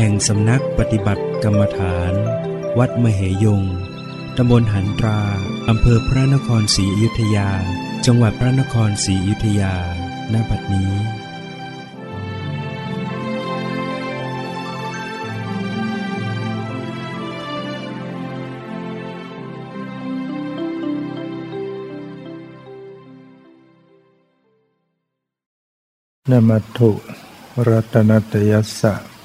แห่งสำนักปฏิบัติกรรมฐาน วัดมเหยง ตำบลหันตรา อำเภอพระนครศรีอยุธยา จังหวัดพระนครศรีอยุธยา ณ บัดนี้นมัตถุรัตนตยัสสะ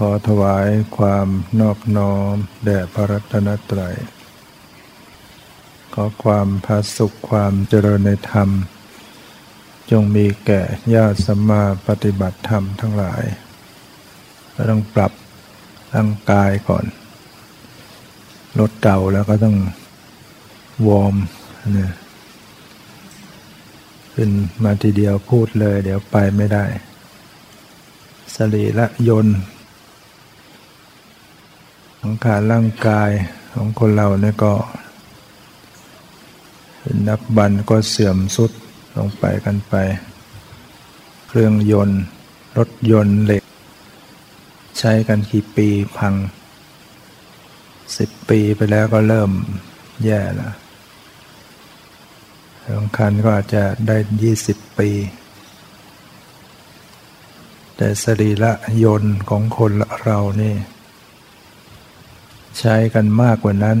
ขอถวายความนอบน้อม แด่พระรัตนตรัย ขอความพาสุขความเจริญในธรรม จงมีแก่ญาติสัมมาปฏิบัติธรรมทั้งหลายต้องปรับร่างกายก่อนลดเก่าแล้วก็ต้องวอร์มเนี่ยขึ้นมาทีเดียวพูดเลย เดี๋ยวไปไม่ได้ สรีละยนต์ สังขารร่างกายของคนเราเนี่ยก็ นับบันก็เสื่อมสุดลงไปกันไป เครื่องยนต์ รถยนต์เหล็ก ใช้กันกี่ปีพังสิบปีไปแล้วก็เริ่มแย่แล้วสำคัญก็อาจจะได้ยี่สิบปี แต่สรีระยนต์ของคนเรานี่ ใช้กันมากกว่านั้น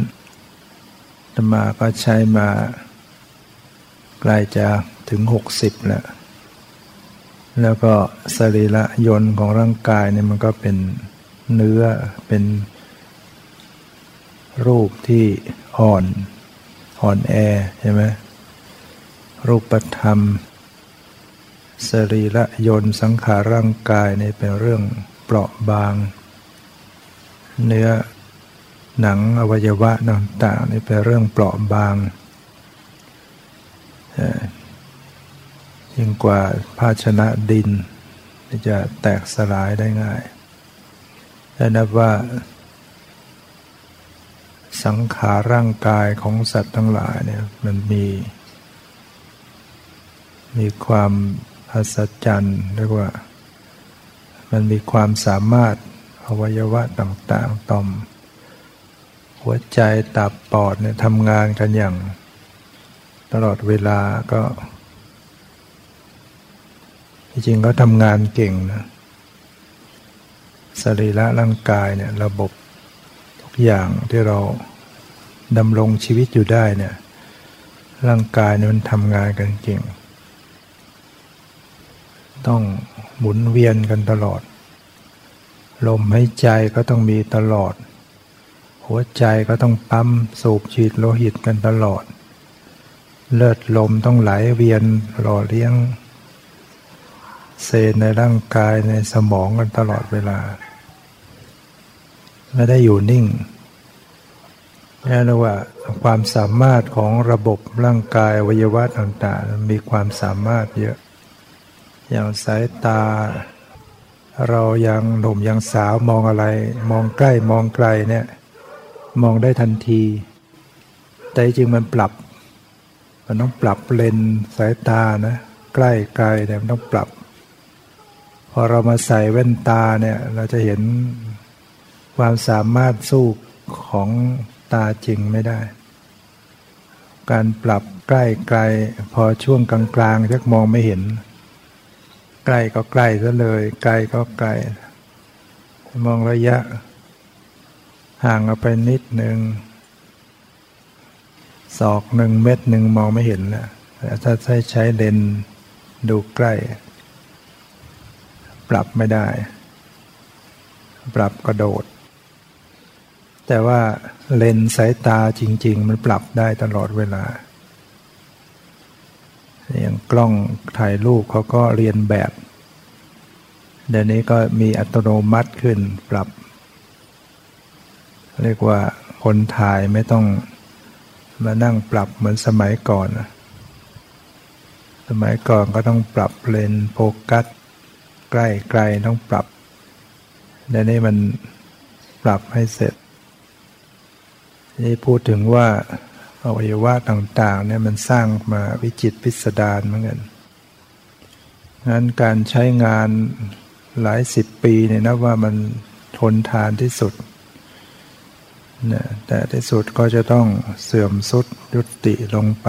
ธรรมาก็ใช้มาใกล้จะถึงหกสิบแล้ว แล้วก็สรีระยนต์ของร่างกายเนี่ยมันก็เป็นเนื้อเป็น รูปที่อ่อน อ่อนแอใช่ไหมรูปธรรม สรีระยนต์สังขารร่างกายเนี่ยเป็นเรื่องเปราะบาง เนื้อ หนังอวัยวะต่างๆนี่เป็นเรื่องเปราะบางยิ่งกว่าภาชนะดินจะแตกสลายได้ง่ายและนับว่า สังขารร่างกายของสัตว์ทั้งหลายเนี่ยมันมี มีความอัศจรรย์เรียกว่า มันมีความสามารถอวัยวะต่างๆต่อม หัวใจตับปอดเนี่ยทำงานกันอย่าง ตลอดเวลาก็ จริงๆก็ทำงานเก่งนะสรีระร่างกายเนี่ยระบบทุกอย่างที่เราดำรงชีวิตอยู่ได้เนี่ยร่างกายเนี่ยมันทำงานกันเก่ง ต้องหมุนเวียนกันตลอด ลมหายใจก็ต้องมีตลอด หัวใจก็ต้องปั๊มสูบฉีดโลหิตกันตลอด เลือดลมต้องไหลเวียนหล่อเลี้ยง เซลล์ในร่างกายในสมองกันตลอดเวลา ไม่ได้อยู่นิ่งนี่เรียกว่าความสามารถของระบบร่างกายวิยวะต่างๆ มีความสามารถเยอะ อย่างสายตา เรายังหนุ่มยังสาวมองอะไร มองใกล้มองไกลเนี่ย มองได้ทันที แต่จริงมันปรับ มันต้องปรับเลนสายตานะใกล้ไกลเนี่ยมันต้องปรับ พอเรามาใส่แว่นตาเนี่ยเราจะเห็นความสามารถสู้ของตาจริงไม่ได้ การปรับใกล้ไกล พอช่วงกลางๆจะมองไม่เห็น ใกล้ก็ใกล้ซะเลย ไกลก็ไกล มองระยะ ห่างออกไปนิดหนึ่งศอกหนึ่งเม็ดหนึ่งมองไม่เห็นแล้วแต่ถ้าใช้ใช้เลนดูใกล้ ปรับไม่ได้ ปรับกระโดด แต่ว่าเลนสายตาจริง ๆ มันปรับได้ตลอดเวลาอย่างกล้องถ่ายรูปเขาก็เรียนแบบ เดี๋ยวนี้ก็มีอัตโนมัติขึ้นปรับ เรียกว่าคนถ่ายไม่ต้องมานั่งปรับเหมือนสมัยก่อน สมัยก่อนก็ต้องปรับเลนโฟกัส ใกล้ไกลต้องปรับเดี๋ยวนี้มันปรับให้เสร็จ นี่พูดถึงว่าอวัยวะต่างๆเนี่ยมันสร้างมาวิจิตพิสดารเหมือนกันงั้นการใช้งานหลายสิบปีเนี่ยนะว่ามันทนทานที่สุด แต่ที่สุดก็จะต้องเสื่อมสุดยุติลงไป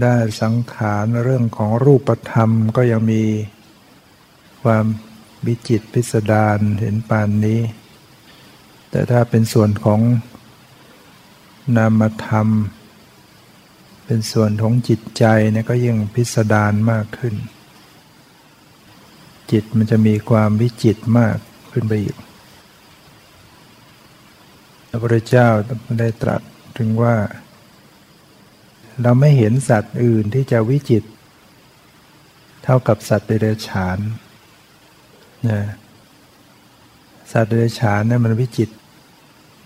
ได้สังขารเรื่องของรูปธรรมก็ยังมีความวิจิตพิสดารเห็นปานนี้ แต่ถ้าเป็นส่วนของนามธรรม เป็นส่วนของจิตใจเนี่ยก็ยิ่งพิสดารมากขึ้น จิตมันจะมีความวิจิตมากขึ้นไปอีก พระพุทธเจ้าได้ตรัสถึงว่า เราไม่เห็นสัตว์อื่นที่จะวิจิต เท่ากับสัตว์เดรัจฉานนะสัตว์เดรัจฉานเนี่ยมันวิจิต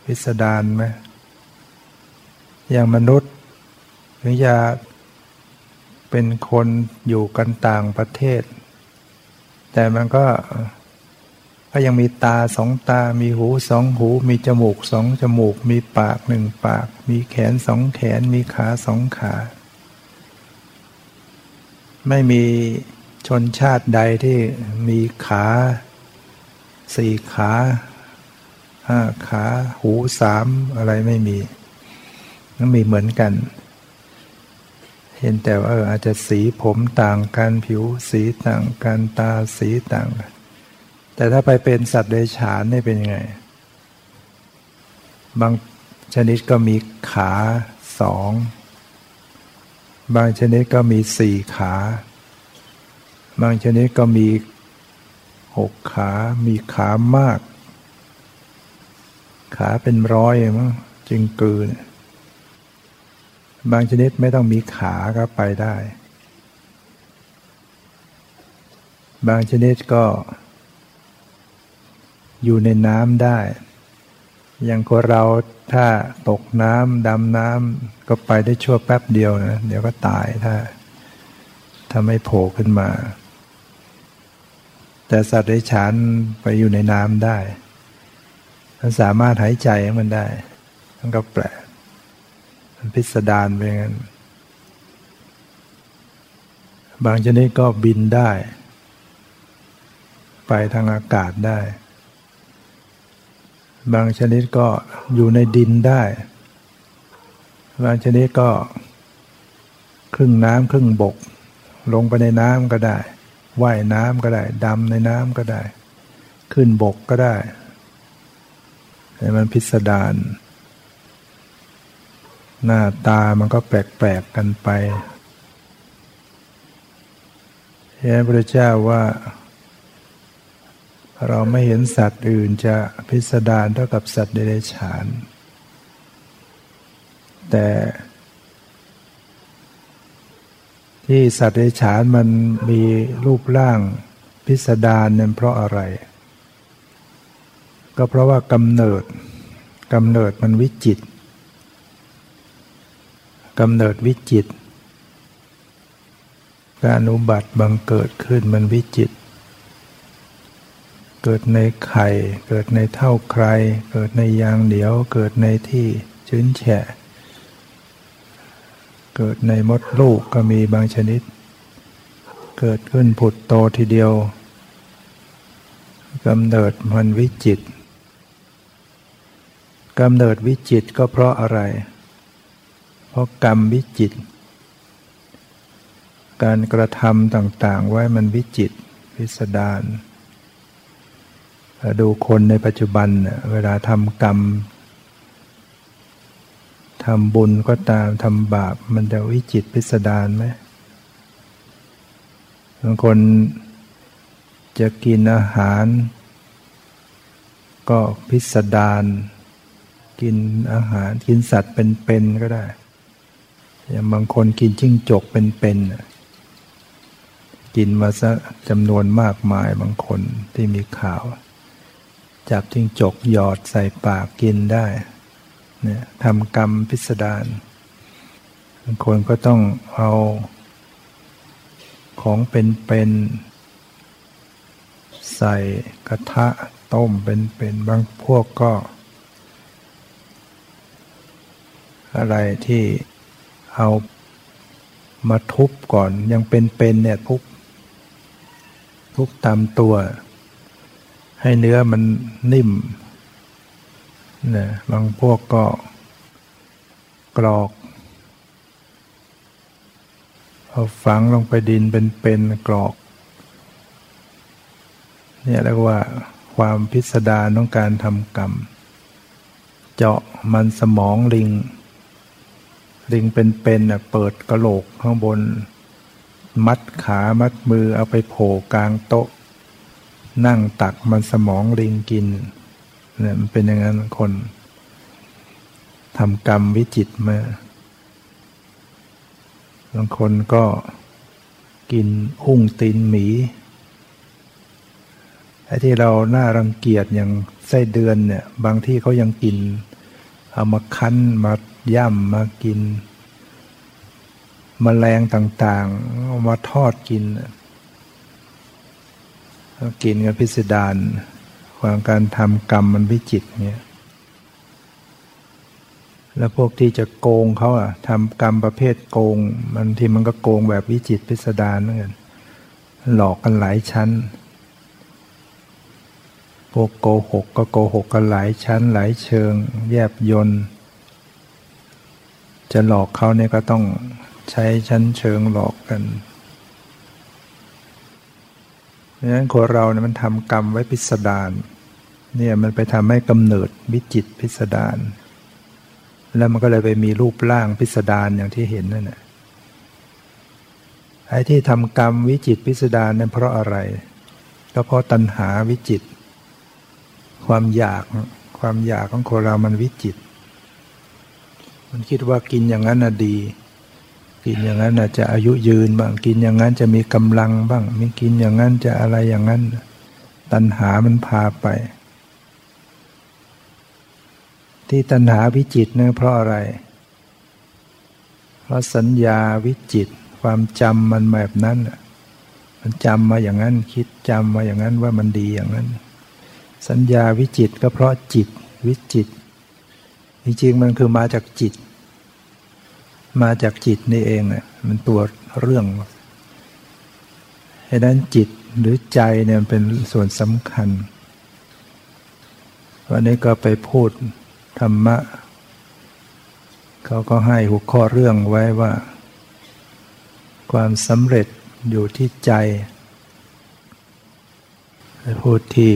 วิสดารไหมอย่างมนุษย์หรือจะเป็นคนอยู่กันต่างประเทศ แต่มันก็ ก็ยังมีตาสองตา มีหูสองหู มีจมูกสองจมูก มีปากหนึ่งปาก มีแขนสองแขน มีขาสองขา ไม่มีชนชาติใดที่มีขาสี่ขาห้าขาหูสามอะไรไม่มีมันมีเหมือนกัน เห็นแต่ว่าอออาจจะสีผมต่างกันผิวสีต่างกันตาสีต่างกัน แต่ถ้าไปเป็นสัตว์เดรัจฉานนี่เป็นยังไง บางชนิดก็มีขาสอง บางชนิดก็มีสี่ขา บางชนิดก็มีหกขา มีขามาก ขาเป็นร้อยมั้งจึงกืนบางชนิดไม่ต้องมีขาก็ไปได้ บางชนิดก็ อยู่ในน้ำได้ อย่างคนเราถ้าตกน้ำดำน้ำก็ไปได้ชั่วแป๊บเดียวนะเดี๋ยวก็ตายถ้า ถ้าไม่โผล่ขึ้นมา แต่สัตว์ไร้ฉานไปอยู่ในน้ำได้ มันสามารถหายใจมันได้มันก็แปลกมันพิสดารไปงั้น บางชนิดก็บินได้ ไปทางอากาศได้ บางชนิดก็อยู่ในดินได้ บางชนิดก็ครึ่งน้ำครึ่งบก ลงไปในน้ำก็ได้ว่ายน้ำก็ได้ดำในน้ำก็ได้ ขึ้นบกก็ได้แต่มันพิสดารหน้าตามันก็แปลกๆกันไปพระเจ้าว่า เราไม่เห็นสัตว์อื่นจะพิสดารเท่ากับสัตว์เดรัจฉาน แต่ที่สัตว์เดรัจฉานมันมีรูปร่างพิสดารเนี่ยเพราะอะไร ก็เพราะว่ากำเนิดกำเนิดมันวิจิตกำเนิดวิจิตการอุบัติบังเกิดขึ้นมันวิจิต เกิดในไข่ เกิดในเท่าใคร เกิดในยางเหนียว เกิดในที่ชื้นแฉะ เกิดในมดลูกก็มีบางชนิด เกิดขึ้นผุดโตทีเดียวกำเนิดมันวิจิตกำเนิดวิจิตก็เพราะอะไร เพราะกรรมวิจิต การกระทำต่างๆ ไว้มันวิจิต พิสดาร ดูคนในปัจจุบันเวลาทำกรรมทำบุญก็ตามทำบาปมันจะวิจิตพิสดารไหมบางคนจะกินอาหาร ก็พิสดารกินอาหารกินสัตว์เป็นๆก็ได้อย่างบางคนกินจิ้งจกเป็นๆกินมาซะจำนวนมากมายบางคนที่มีข่าว จับจิ้งจกหยอดใส่ปากกินได้เนี่ยทำกรรมพิสดารบางคนก็ต้องเอาของเป็นๆใส่กระทะต้มเป็นๆบางพวกก็ อะไรที่เอามาทุบก่อนยังเป็นๆเนี่ยทุบทุบตามตัว ให้เนื้อมันนิ่มนะบางพวกก็กรอกเอาฝังลงไปดินเป็นๆกรอก เนี่ยเรียกว่าความพิสดารของการทำกรรม เจาะมันสมองลิง ลิงเป็นๆเน่เปิดกระโหลกข้างบน มัดขามัดมือเอาไปโผล่กลางโต๊ะ นั่งตักมันสมองลิงกินเนี่ยมันเป็นอย่างนั้นคนทำกรรมวิจิตมาบางคนก็กินอุ้งตีนหมีไอ้ที่เราหน้ารังเกียจอย่างไส้เดือนเนี่ย บางที่เขายังกิน เอามาคั้นมาย่ำมากินมแมลงต่างๆ มาทอดกิน กินกันพิสดารความการทำกรรมมันวิจิตเนี่ยแล้วพวกที่จะโกงเขาอะทำกรรมประเภทโกงมันที่มันก็โกงแบบวิจิตพิสดารเหมือนกันหลอกกันหลายชั้น พวกโกหกก็โกหกกันหลายชั้น หลายเชิง แยบยนจะหลอกเขาเนี่ยก็ต้องใช้ชั้นเชิงหลอกกันเพราะฉะนั้นคนเราเนี่ยมันทำกรรมไว้พิสดารเนี่ยมันไปทำให้กำเนิดวิจิตพิสดารแล้วมันก็เลยไปมีรูปร่างพิสดารอย่างที่เห็นนั่นแหละไอ้ที่ทำกรรมวิจิตพิสดารนั้นเพราะอะไรก็เพราะตัณหาวิจิต ความอยากความอยากของคนเรามันวิจิต มันคิดว่ากินอย่างนั้นน่ะดี กินอย่างนั้นน่ะจะอายุยืนบ้างกินอย่างนั้นจะมีกำลังบ้างไม่กินอย่างนั้นจะอะไรอย่างนั้น ตัณหามันพาไป ที่ตัณหาวิจิตเนี่ยเพราะอะไร เพราะสัญญาวิจิต ความจำมันแบบนั้นมันจำมาอย่างนั้นคิดจำมาอย่างนั้นว่ามันดีอย่างนั้น สัญญาวิจิตก็เพราะจิตวิจิตจริงๆมันคือมาจากจิต มาจากจิตนี่เองอะมันตัวเรื่องให้นั้นจิตหรือใจเนี่ยเป็นส่วนสำคัญ วันนี้ก็ไปพูดธรรมะ เขาก็ให้หัวข้อเรื่องไว้ว่า ความสำเร็จอยู่ที่ใจพูดที่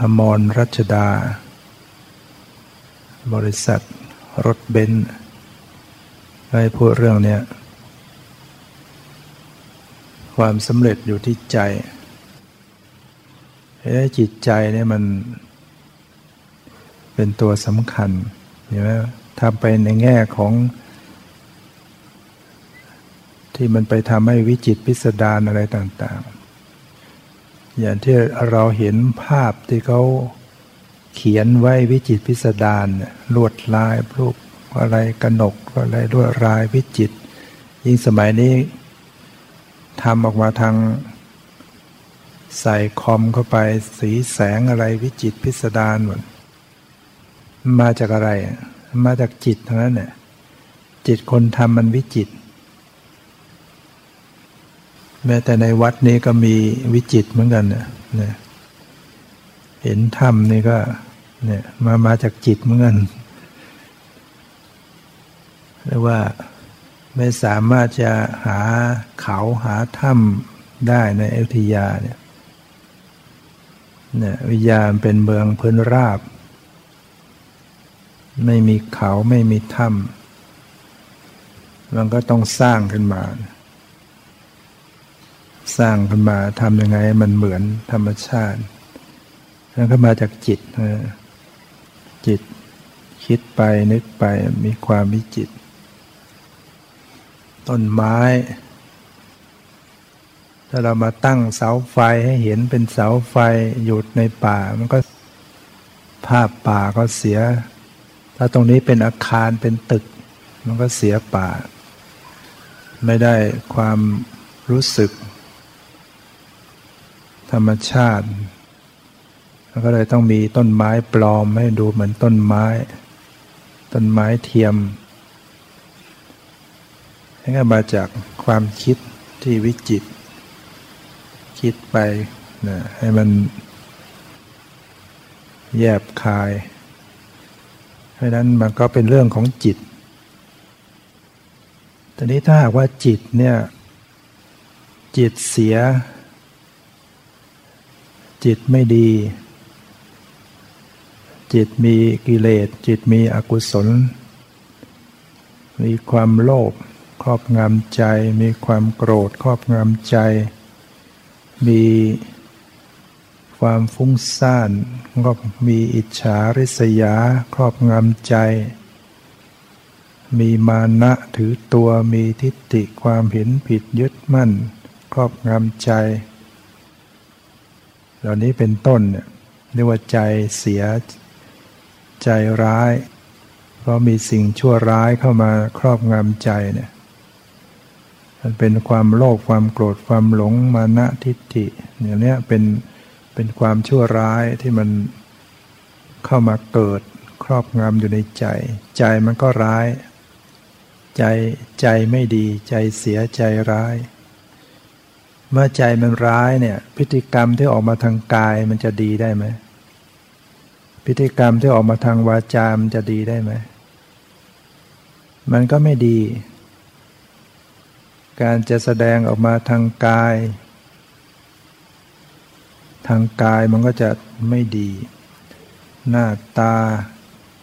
อมรรัชดา บริษัทรถเบนซ์ ให้พูดเรื่องนี้ความสำเร็จอยู่ที่ใจให้จิตใจเนี่ยมันเป็นตัวสำคัญเห็นไหมถ้าไปในแง่ของ ที่มันไปทำให้วิจิตพิสดารอะไรต่าง ๆ อย่างที่เราเห็นภาพที่เขาเขียนไว้วิจิตพิสดารลวดลายรูป อะไรกระหนกอะไรลวดลายวิจิต ยิ่งสมัยนี้ทำออกมาทางใส่คอมเข้าไปสีแสงอะไรวิจิตพิสดารหมดมาจากอะไร มาจากจิตทั้งนั้นเนี่ยจิตคนทำมันวิจิต แม้แต่ในวัดนี้ก็มีวิจิตเหมือนกันเนี่ยเห็นธรรมนี่ก็เนี่ยมามาจากจิตเหมือนกัน เรียกว่าไม่สามารถจะหาเขาหาถ้ำได้ในเอธิยาเนี่ยเนี่ยวิญญาณเป็นเมืองพื้นราบ ไม่มีเขาไม่มีถ้ำมันก็ต้องสร้างขึ้นมา สร้างขึ้นมาทำยังไงมันเหมือนธรรมชาตินั่นก็มาจากจิตจิตคิดไปนึกไปมีความวิจิต ต้นไม้ ถ้าเรามาตั้งเสาไฟให้เห็นเป็นเสาไฟหยุดในป่า มันก็ภาพป่าก็เสีย ถ้าตรงนี้เป็นอาคารเป็นตึก มันก็เสียป่า ไม่ได้ความรู้สึก ธรรมชาติแล้วก็เลยต้องมีต้นไม้ปลอมให้ดูเหมือนต้นไม้ ต้นไม้เทียม นี่ก็มาจากความคิดที่วิจิต คิดไปนะให้มันแยบคาย เพราะนั้นมันก็เป็นเรื่องของจิตตอนนี้ถ้าหากว่าจิตเนี่ย จิตเสีย จิตไม่ดี จิตมีกิเลสจิตมีอกุศล มีความโลภ ครอบงำใจ มีความโกรธครอบงำใจ มีความฟุ้งซ่านก็มีอิจฉาริษยาครอบงำใจ มีมานะถือตัวมีทิฏฐิความเห็นผิดยึดมั่น ครอบงำใจ เหล่านี้เป็นต้นเนี่ยเรียกว่าใจเสียใจร้าย เพราะมีสิ่งชั่วร้ายเข้ามาครอบงำใจเนี่ย มันเป็นความโลภความโกรธความหลงมานะทิฏฐิอย่างนี้เป็นเป็นความชั่วร้ายที่มันเข้ามาเกิดครอบงำอยู่ในใจ ใจมันก็ร้าย ใจใจไม่ดีใจเสียใจร้าย เมื่อใจมันร้ายเนี่ย พฤติกรรมที่ออกมาทางกายมันจะดีได้ไหมพฤติกรรมที่ออกมาทางวาจามันจะดีได้ไหมมันก็ไม่ดี การจะแสดงออกมาทางกาย ทางกายมันก็จะไม่ดี หน้าตา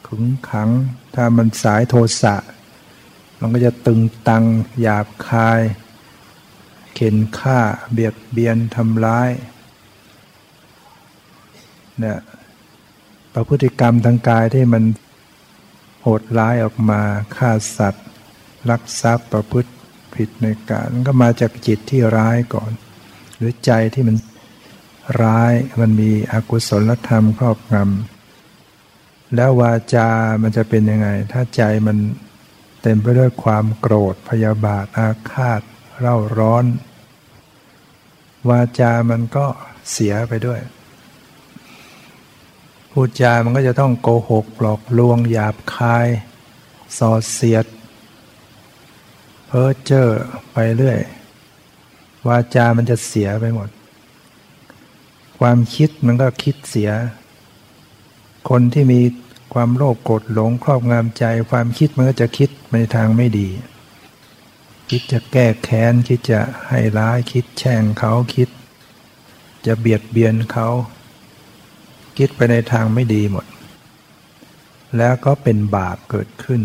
ขึงขัง ถ้ามันสายโทสะ มันก็จะตึงตังหยาบคาย เข็นฆ่าเบียดเบียนทำร้ายเนี่ยประพฤติกรรมทางกายที่มันโหดร้ายออกมาฆ่าสัตว์ ลักทรัพย์ประพฤติ ผิดในการก็มาจากจิตที่ร้ายก่อน หรือใจที่มันร้ายมันมีอกุศลธรรมครอบงำแล้ววาจา มันจะเป็นยังไง ถ้าใจมันเต็มไปด้วยความโกรธพยาบาทอาฆาต เร่าร้อน วาจามันก็เสียไปด้วยพูดจามันก็จะต้องโกหกหลอกลวงหยาบคาย สอดเสียด เพ้อเจ้อไปเรื่อย วาจามันจะเสียไปหมด ความคิดมันก็คิดเสีย คนที่มีความโลภโกรธหลงครอบงำใจ ความคิดมันก็จะคิดในทางไม่ดี คิดจะแก้แค้น คิดจะให้ร้ายคิดแช่งเขาคิด จะเบียดเบียนเขา คิดไปในทางไม่ดีหมด แล้วก็เป็นบาปเกิดขึ้น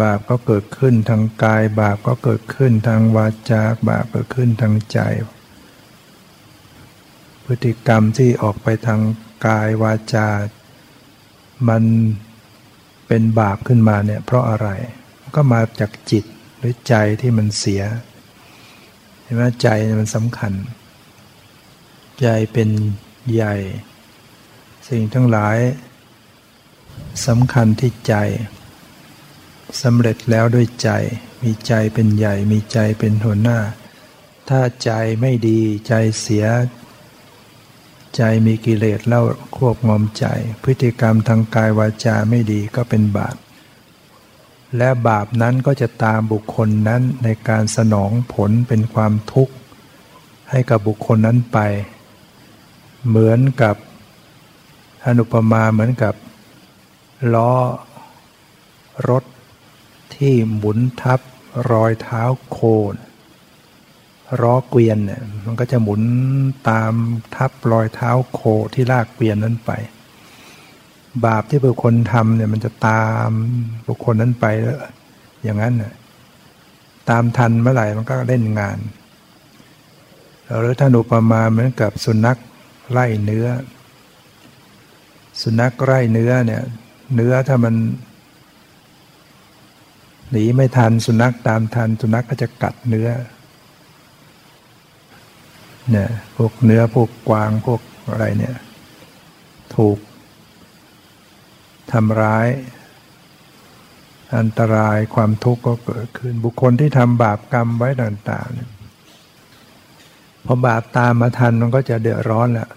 บาปก็เกิดขึ้นทางกาย บาปก็เกิดขึ้นทางวาจาบาปเกิดขึ้นทางใจ พฤติกรรมที่ออกไปทางกายวาจา มันเป็นบาปขึ้นมาเนี่ยเพราะอะไร ก็มาจากจิตหรือใจที่มันเสียเห็นไหมใจมันสำคัญ ใจเป็นใหญ่ สิ่งทั้งหลายสำคัญที่ใจ สำเร็จแล้วด้วยใจ มีใจเป็นใหญ่ มีใจเป็นหัวหน้า ถ้าใจไม่ดีใจเสีย ใจมีกิเลสแล้วควบงอมใจ พฤติกรรมทางกายวาจาไม่ดีก็เป็นบาปและบาปนั้นก็จะตามบุคคลนั้นในการสนองผลเป็นความทุกข์ ให้กับบุคคลนั้นไป เหมือนกับอนุปมาเหมือนกับ ล้อรถ ที่หมุนทับรอยเท้าโคนล้อเกวียนเนี่ยมันก็จะหมุนตามทับรอยเท้าโคที่ลากเกวียนนั้นไป บาปที่บุคคลทำเนี่ยมันจะตามบุคคลนั้นไปแล้วอย่างนั้นน่ะตามทันเมื่อไหร่มันก็เล่นงานหรือท่านอุปมาเหมือนกับสุนัขไล่เนื้อ สุนัขไล่เนื้อเนี่ย เนื้อถ้ามัน หนีไม่ทันสุนัขตามทันสุนัขก็จะกัดเนื้อเนี่ยพวกเนื้อพวกกวางพวกอะไรเนี่ย ถูกทำร้าย อันตรายความทุกข์ก็เกิดขึ้น บุคคลที่ทำบาปกรรมไว้ต่างๆพอบาปตามมาทันมันก็จะเดือดร้อนแหละ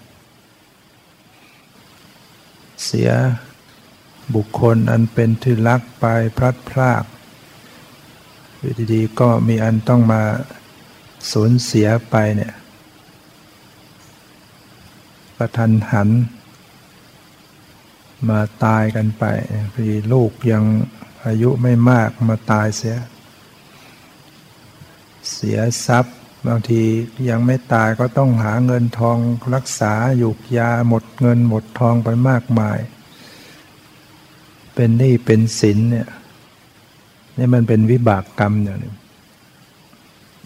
เสียบุคคลอันเป็นที่รักไปพลัดพราก อยู่ดีๆก็มีอันต้องมาสูญเสียไปเนี่ยประทันหัน มาตายกันไปพี่ลูกยังอายุไม่มากมาตายเสีย เสียทรัพย์บางทียังไม่ตายก็ต้องหาเงินทองรักษาหยุกยาหมดเงินหมดทองไปมากมาย เป็นหนี้เป็นสินเนี่ย นี่มันเป็นวิบากกรรมอย่างนี้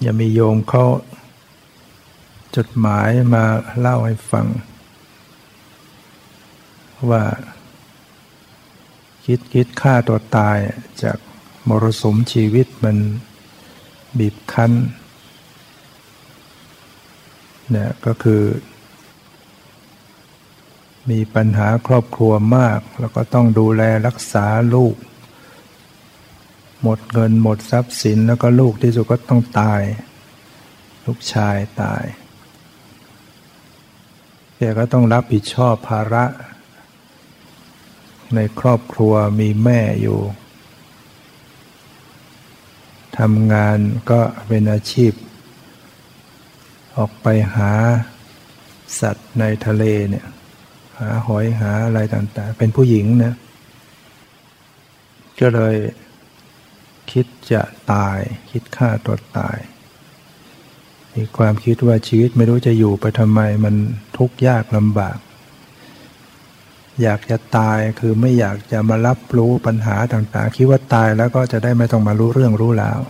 อย่ามีโยมเขาจดหมายมาเล่าให้ฟัง ว่า คิดคิดฆ่าตัวตายจากมรสุมชีวิตมันบีบคั้นเนี่ยก็คือ มีปัญหาครอบครัวมาก แล้วก็ต้องดูแลรักษาลูก หมดเงินหมดทรัพย์สินแล้วก็ลูกที่สุดก็ต้องตาย ลูกชายตายแกก็ต้องรับผิดชอบภาระ ในครอบครัวมีแม่อยู่ทำงานก็เป็นอาชีพ ออกไปหาสัตว์ในทะเลเนี่ยหาหอยหาอะไรต่างๆ เป็นผู้หญิงนะก็เลย คิดจะตาย คิดฆ่าตัวตาย มีความคิดว่าชีวิตไม่รู้จะอยู่ไปทำไมมันทุกข์ยากลำบาก อยากจะตายคือไม่อยากจะมารับรู้ปัญหาต่างๆ คิดว่าตายแล้วก็จะได้ไม่ต้องมารู้เรื่องรู้ราว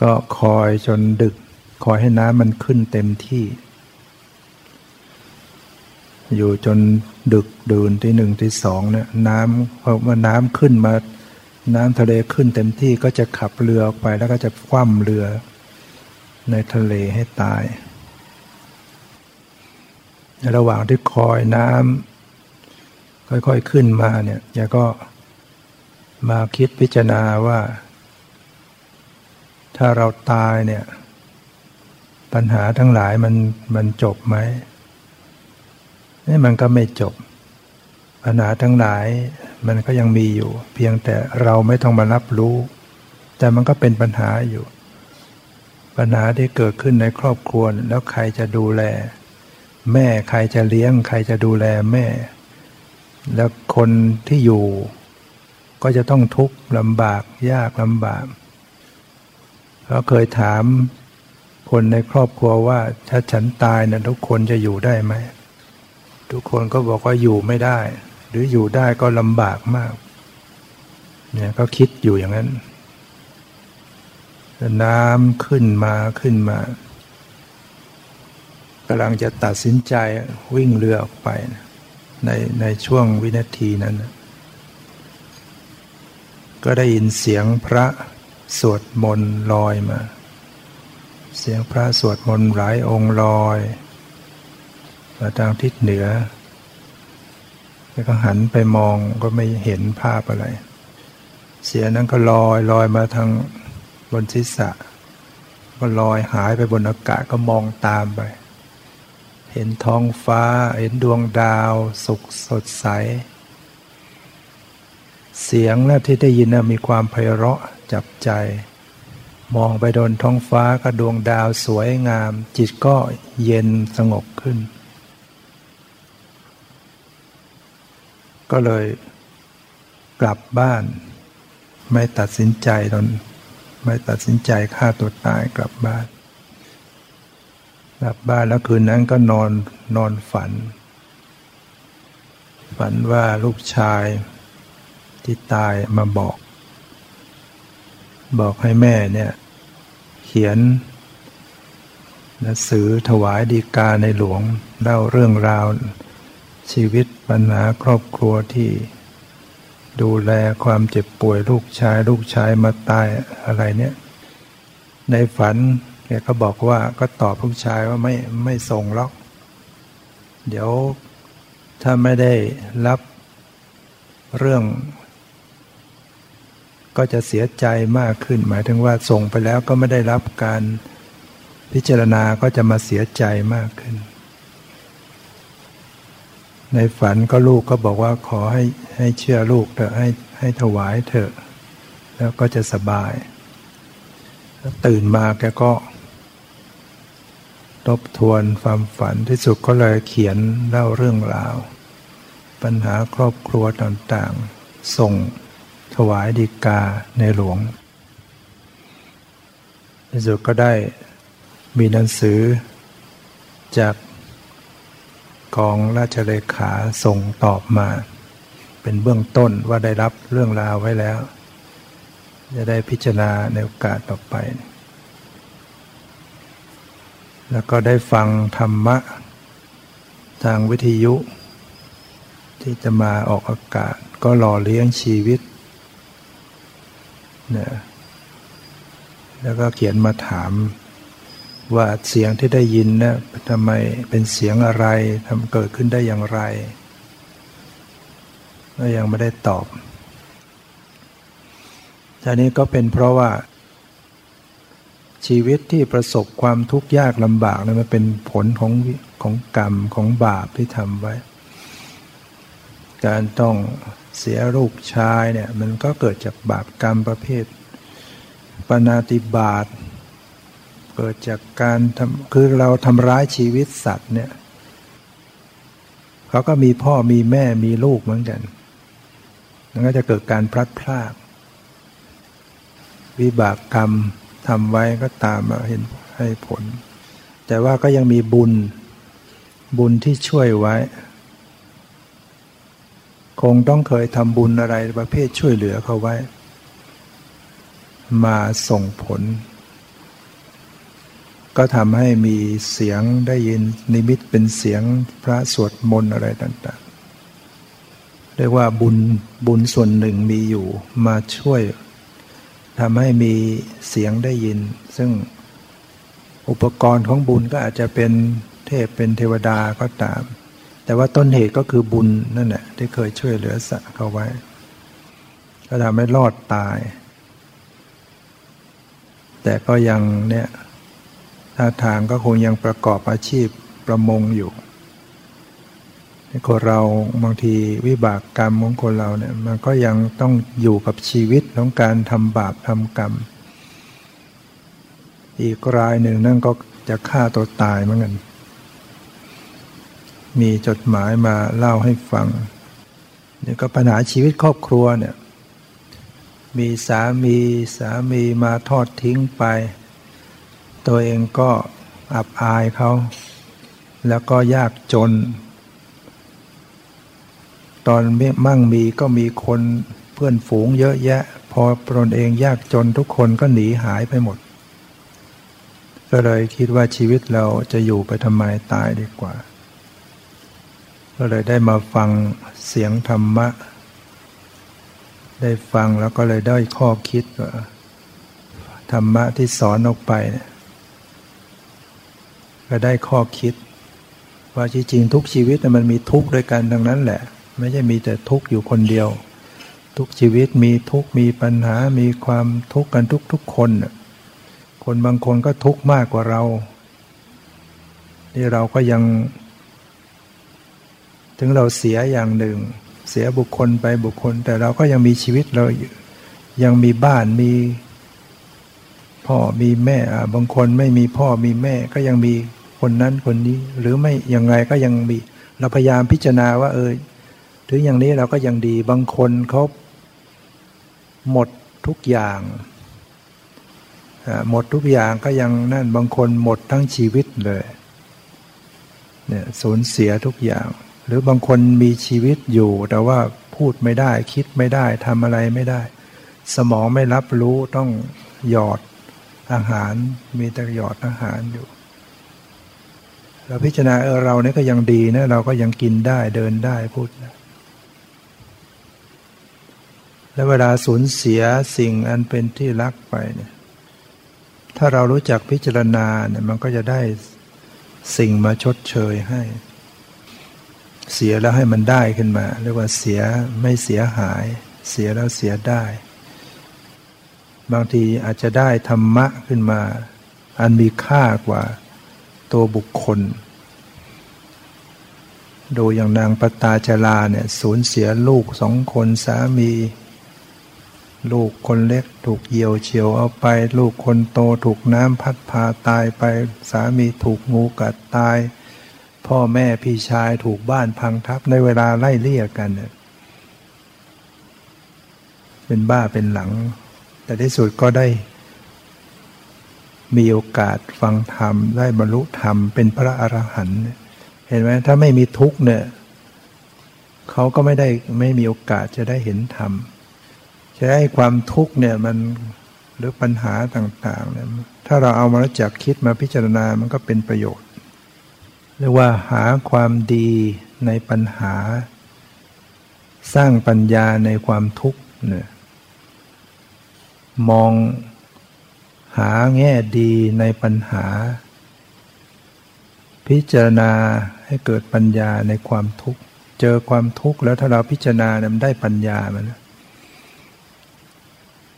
ก็คอยจนดึก คอยให้น้ำมันขึ้นเต็มที่ อยู่จนดึกดื่นที่หนึ่งที่สองเนี่ยน้ำพอมาน้ำขึ้นมา น้ำทะเลขึ้นเต็มที่ก็จะขับเรือออกไปแล้วก็จะคว่ำเรือในทะเลให้ตาย ในระหว่างที่คอยน้ำค่อยๆขึ้นมาเนี่ยแกก็มาคิดพิจารณาว่า ถ้าเราตายเนี่ย ปัญหาทั้งหลายมันมันจบไหมนี่มันก็ไม่จบ ปัญหาทั้งหลาย มันก็ยังมีอยู่ เพียงแต่เราไม่ต้องมารับรู้ แต่มันก็เป็นปัญหาอยู่ ปัญหาที่เกิดขึ้นในครอบครัวแล้วใครจะดูแล แม่ใครจะเลี้ยง ใครจะดูแลแม่ แล้วคนที่อยู่ ก็จะต้องทุกข์ลำบากยากลำบากเราเคยถามคนในครอบครัวว่าถ้าฉันตายนะทุกคนจะอยู่ได้ไหม ทุกคนก็บอกว่าอยู่ไม่ได้ หรืออยู่ได้ก็ลำบากมากเนี่ยก็คิดอยู่อย่างนั้นน้ำขึ้นมาขึ้นมากำลังจะตัดสินใจวิ่งเรือออกไป ในในช่วงวินาทีนั้น ก็ได้ยินเสียงพระสวดมนต์ลอยมา เสียงพระสวดมนต์หลายองค์ลอย มาทางทิศเหนือ แล้วก็หันไปมองก็ไม่เห็นภาพอะไร เสียงนั้นก็ลอยลอยมาทางบนศีรษะ ก็ลอยหายไปบนอากาศก็มองตามไป เห็นท้องฟ้า เห็นดวงดาวสุกสดใส เสียงแรกที่ได้ยินมีความไพเราะจับใจ มองไปโดนท้องฟ้าก็ดวงดาวสวยงาม จิตก็เย็นสงบขึ้น ก็เลยกลับบ้าน ไม่ตัดสินใจตอนไม่ตัดสินใจฆ่าตัวตายกลับบ้าน กลับบ้านแล้วคืนนั้นก็นอนนอนฝัน ฝันว่าลูกชายที่ตายมาบอก บอกให้แม่เนี่ยเขียนหนังสือถวายดีกาในหลวงเล่าเรื่องราว ชีวิตปัญหาครอบครัวที่ดูแลความเจ็บป่วยลูกชายลูกชายมาตายอะไรเนี่ย ในฝันแกก็บอกว่าก็ตอบผู้ชายว่าไม่ไม่ส่งหรอก เดี๋ยวถ้าไม่ได้รับเรื่อง ก็จะเสียใจมากขึ้น หมายถึงว่าส่งไปแล้วก็ไม่ได้รับการพิจารณาก็จะมาเสียใจมากขึ้น ในฝันก็ลูกก็บอกว่าขอให้ให้เชื่อลูกเถอะให้ให้ถวายเถอะ แล้วก็จะสบาย ตื่นมาแกก็ทบทวนความฝันที่สุดก็เลยเขียนเล่าเรื่องราว ปัญหาครอบครัวต่างๆ ส่งถวายดีกาในหลวงที่สุดก็ได้มีหนังสือจาก กองราชเลขาส่งตอบมา เป็นเบื้องต้นว่าได้รับเรื่องราวไว้แล้ว จะได้พิจารณาในโอกาสต่อไป แล้วก็ได้ฟังธรรมะ ทางวิทยุ ที่จะมาออกอากาศก็หล่อเลี้ยงชีวิตนะแล้วก็เขียนมาถาม ว่าเสียงที่ได้ยินนะทำไมเป็นเสียงอะไรทำเกิดขึ้นได้อย่างไรก็ยังไม่ได้ตอบทีนี้ก็เป็นเพราะว่า ชีวิตที่ประสบความทุกข์ยากลำบากนะมันเป็นผลของของกรรมของบาปที่ทำไว้ การต้องเสียลูกชายเนี่ยมันก็เกิดจากบาปกรรมประเภทปนาติบาต เกิดจากการทำคือเราทำร้ายชีวิตสัตว์เนี่ยเขาก็มีพ่อมีแม่มีลูกเหมือนกันมันก็จะเกิดการพลัดพราก วิบากกรรมทำไว้ก็ตามมาเห็นให้ผล แต่ว่าก็ยังมีบุญบุญที่ช่วยไว้ คงต้องเคยทำบุญอะไรประเภทช่วยเหลือเขาไว้ มาส่งผล ก็ทำให้มีเสียงได้ยินนิมิตเป็นเสียงพระสวดมนต์อะไรต่างๆ เรียกว่าบุญบุญส่วนหนึ่งมีอยู่มาช่วยทำให้มีเสียงได้ยิน ซึ่งอุปกรณ์ของบุญก็อาจจะเป็นเทพเป็นเทวดาก็ตาม แต่ว่าต้นเหตุก็คือบุญนั่นแหละที่เคยช่วยเหลือสัตว์เขาไว้ ก็ทำให้รอดตาย แต่ก็ยังเนี่ย ท่าทางก็คงยังประกอบอาชีพประมงอยู่คนเราบางทีวิบากกรรมของคนเราเนี่ยมันก็ยังต้องอยู่กับชีวิตของการทำบาปทำกรรม อีกรายหนึ่งนั่นก็จะฆ่าตัวตายเหมือนกัน มีจดหมายมาเล่าให้ฟังนี่ก็ปัญหาชีวิตครอบครัวเนี่ยมีสามีสามีมาทอดทิ้งไป ตัวเองก็อับอายเขา แล้วก็ยากจน ตอนมั่งมีก็มีคนเพื่อนฝูงเยอะแยะ พอตนเองยากจนทุกคนก็หนีหายไปหมด ก็เลยคิดว่าชีวิตเราจะอยู่ไปทำไมตายดีกว่า ก็เลยได้มาฟังเสียงธรรมะ ได้ฟังแล้วก็เลยได้ข้อคิดว่าธรรมะที่สอนออกไปเนี่ย ก็ได้ข้อคิด ว่าจริงๆทุกชีวิตมันมีทุกข์ด้วยกันทั้งนั้นแหละ ไม่ใช่มีแต่ทุกข์อยู่คนเดียว ทุกชีวิตมีทุกข์มีปัญหามีความทุกข์กันทุกๆคน คนบางคนก็ทุกข์มากกว่าเราที่เราก็ยัง ถึงเราเสียอย่างหนึ่ง เสียบุคคลไปบุคคล แต่เราก็ยังมีชีวิตเรายังมีบ้านมีพ่อมีแม่บางคนไม่มีพ่อมีแม่ก็ยังมี คนนั้นคนนี้หรือไม่อย่างไรก็ยังมี เราพยายามพิจารณาว่าเออถึงอย่างนี้เราก็ยังดีบางคนเขาหมดทุกอย่างหมดทุกอย่างก็ยังนั่นบางคนหมดทั้งชีวิตเลยเนี่ยสูญเสียทุกอย่าง หรือบางคนมีชีวิตอยู่ แต่ว่าพูดไม่ได้คิดไม่ได้ทำอะไรไม่ได้ สมองไม่รับรู้ต้องหยอดอาหารมีแต่หยอดอาหารอยู่ เราพิจารณาเออเราเนี่ยก็ยังดีนะเราก็ยังกินได้เดินได้พูดนะแล้วเวลาสูญเสียสิ่งอันเป็นที่รักไปเนี่ยถ้าเรารู้จักพิจารณาเนี่ยมันก็จะได้สิ่งมาชดเชยให้ เสียแล้วให้มันได้ขึ้นมา เรียกว่าเสียไม่เสียหาย เสียแล้วเสียได้ บางทีอาจจะได้ธรรมะขึ้นมา อันมีค่ากว่า ตัวบุคคล ดูอย่างนางปตาจลาเนี่ยสูญเสียลูกสองคนสามี ลูกคนเล็กถูกเหยี่ยวเฉียวเอาไป ลูกคนโตถูกน้ำพัดพาตายไป สามีถูกงูกัดตาย พ่อแม่พี่ชายถูกบ้านพังทับในเวลาไล่เลี่ยกันเนี่ยเป็นบ้าเป็นหลัง แต่ที่สุดก็ได้ มีโอกาสฟังธรรม ได้บรรลุธรรมเป็นพระอรหันต์เห็นไหมถ้าไม่มีทุกข์เนี่ยเขาก็ไม่ได้ไม่มีโอกาสจะได้เห็นธรรมจะได้ความทุกข์เนี่ยมันหรือปัญหาต่างๆเนี่ยถ้าเราเอามาจากคิดมาพิจารณามันก็เป็นประโยชน์เรียกว่าหาความดีในปัญหา สร้างปัญญาในความทุกข์เนี่ยมอง หาแง่ดีในปัญหา พิจารณาให้เกิดปัญญาในความทุกข์ เจอความทุกข์แล้วถ้าเราพิจารณาเนี่ยมันได้ปัญญามัน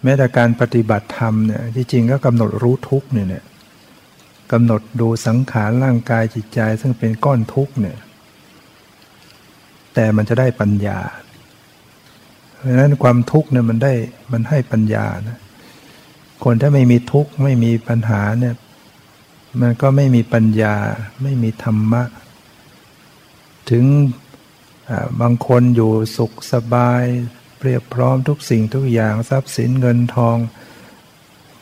แม้แต่การปฏิบัติธรรมเนี่ยที่จริงก็กำหนดรู้ทุกข์เนี่ยเนี่ยกำหนดดูสังขารร่างกายจิตใจ ซึ่งเป็นก้อนทุกข์เนี่ยแต่มันจะได้ปัญญา เพราะฉะนั้นความทุกข์เนี่ยมันได้มันให้ปัญญานะ คนถ้าไม่มีทุกข์ไม่มีปัญหาเนี่ยมันก็ไม่มีปัญญาไม่มีธรรมะ ถึงบางคนอยู่สุขสบายเรียบพร้อมทุกสิ่งทุกอย่างทรัพย์สินเงินทอง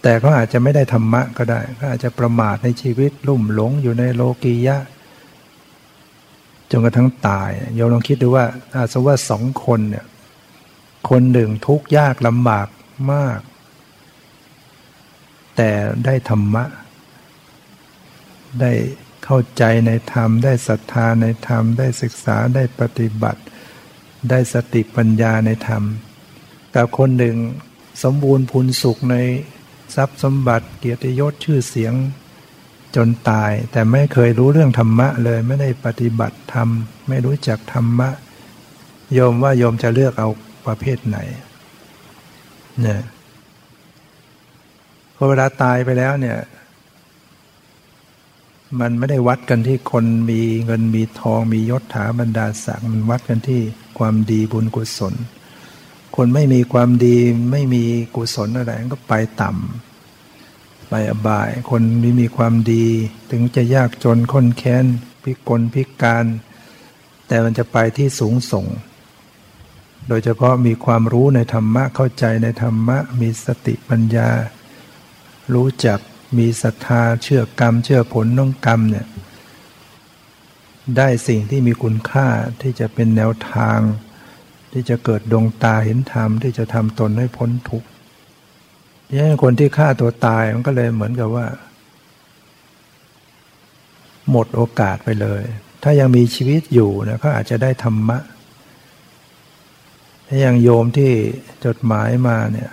แต่ก็อาจจะไม่ได้ธรรมะก็ได้ก็อาจจะประมาทในชีวิตลุ่มหลงอยู่ในโลกียะจนกระทั่งตายโยมลองคิดดูว่าอาสว่าสองคนเนี่ยคนหนึ่งทุกข์ยากลำบากมาก แต่ได้ธรรมะ ได้เข้าใจในธรรม ได้ศรัทธาในธรรม ได้ศึกษาได้ปฏิบัติ ได้สติปัญญาในธรรม กับคนหนึ่งสมบูรณ์พูนสุขในทรัพย์สมบัติเกียรติยศชื่อเสียงจนตาย แต่ไม่เคยรู้เรื่องธรรมะเลยไม่ได้ปฏิบัติธรรม ไม่รู้จักธรรมะโยมว่าโยมจะเลือกเอาประเภทไหนเนี่ย พอเวลาตายไปแล้วเนี่ย มันไม่ได้วัดกันที่คนมีเงินมีทองมียศถาบรรดาศักดิ์มันวัดกันที่ความดีบุญกุศล คนไม่มีความดีไม่มีกุศลอะไรก็ไปต่ำไปอบาย คนไม่มีความดี ถึงจะยากจนคนแค้นพิกลพิการ แต่มันจะไปที่สูงส่งโดยเฉพาะมีความรู้ในธรรมะเข้าใจในธรรมะมีสติปัญญา รู้จักมีศรัทธาเชื่อกรรม เชื่อผลน้องกรรมเนี่ยได้สิ่งที่มีคุณค่าที่จะเป็นแนวทาง ที่จะเกิดดวงตาเห็นธรรมที่จะทำตนให้พ้นทุกข์นี่คนที่ฆ่าตัวตายมันก็เลยเหมือนกับว่า หมดโอกาสไปเลย ถ้ายังมีชีวิตอยู่นะเขาอาจจะได้ธรรมะถ้ายังโยมที่จดหมายมาเนี่ย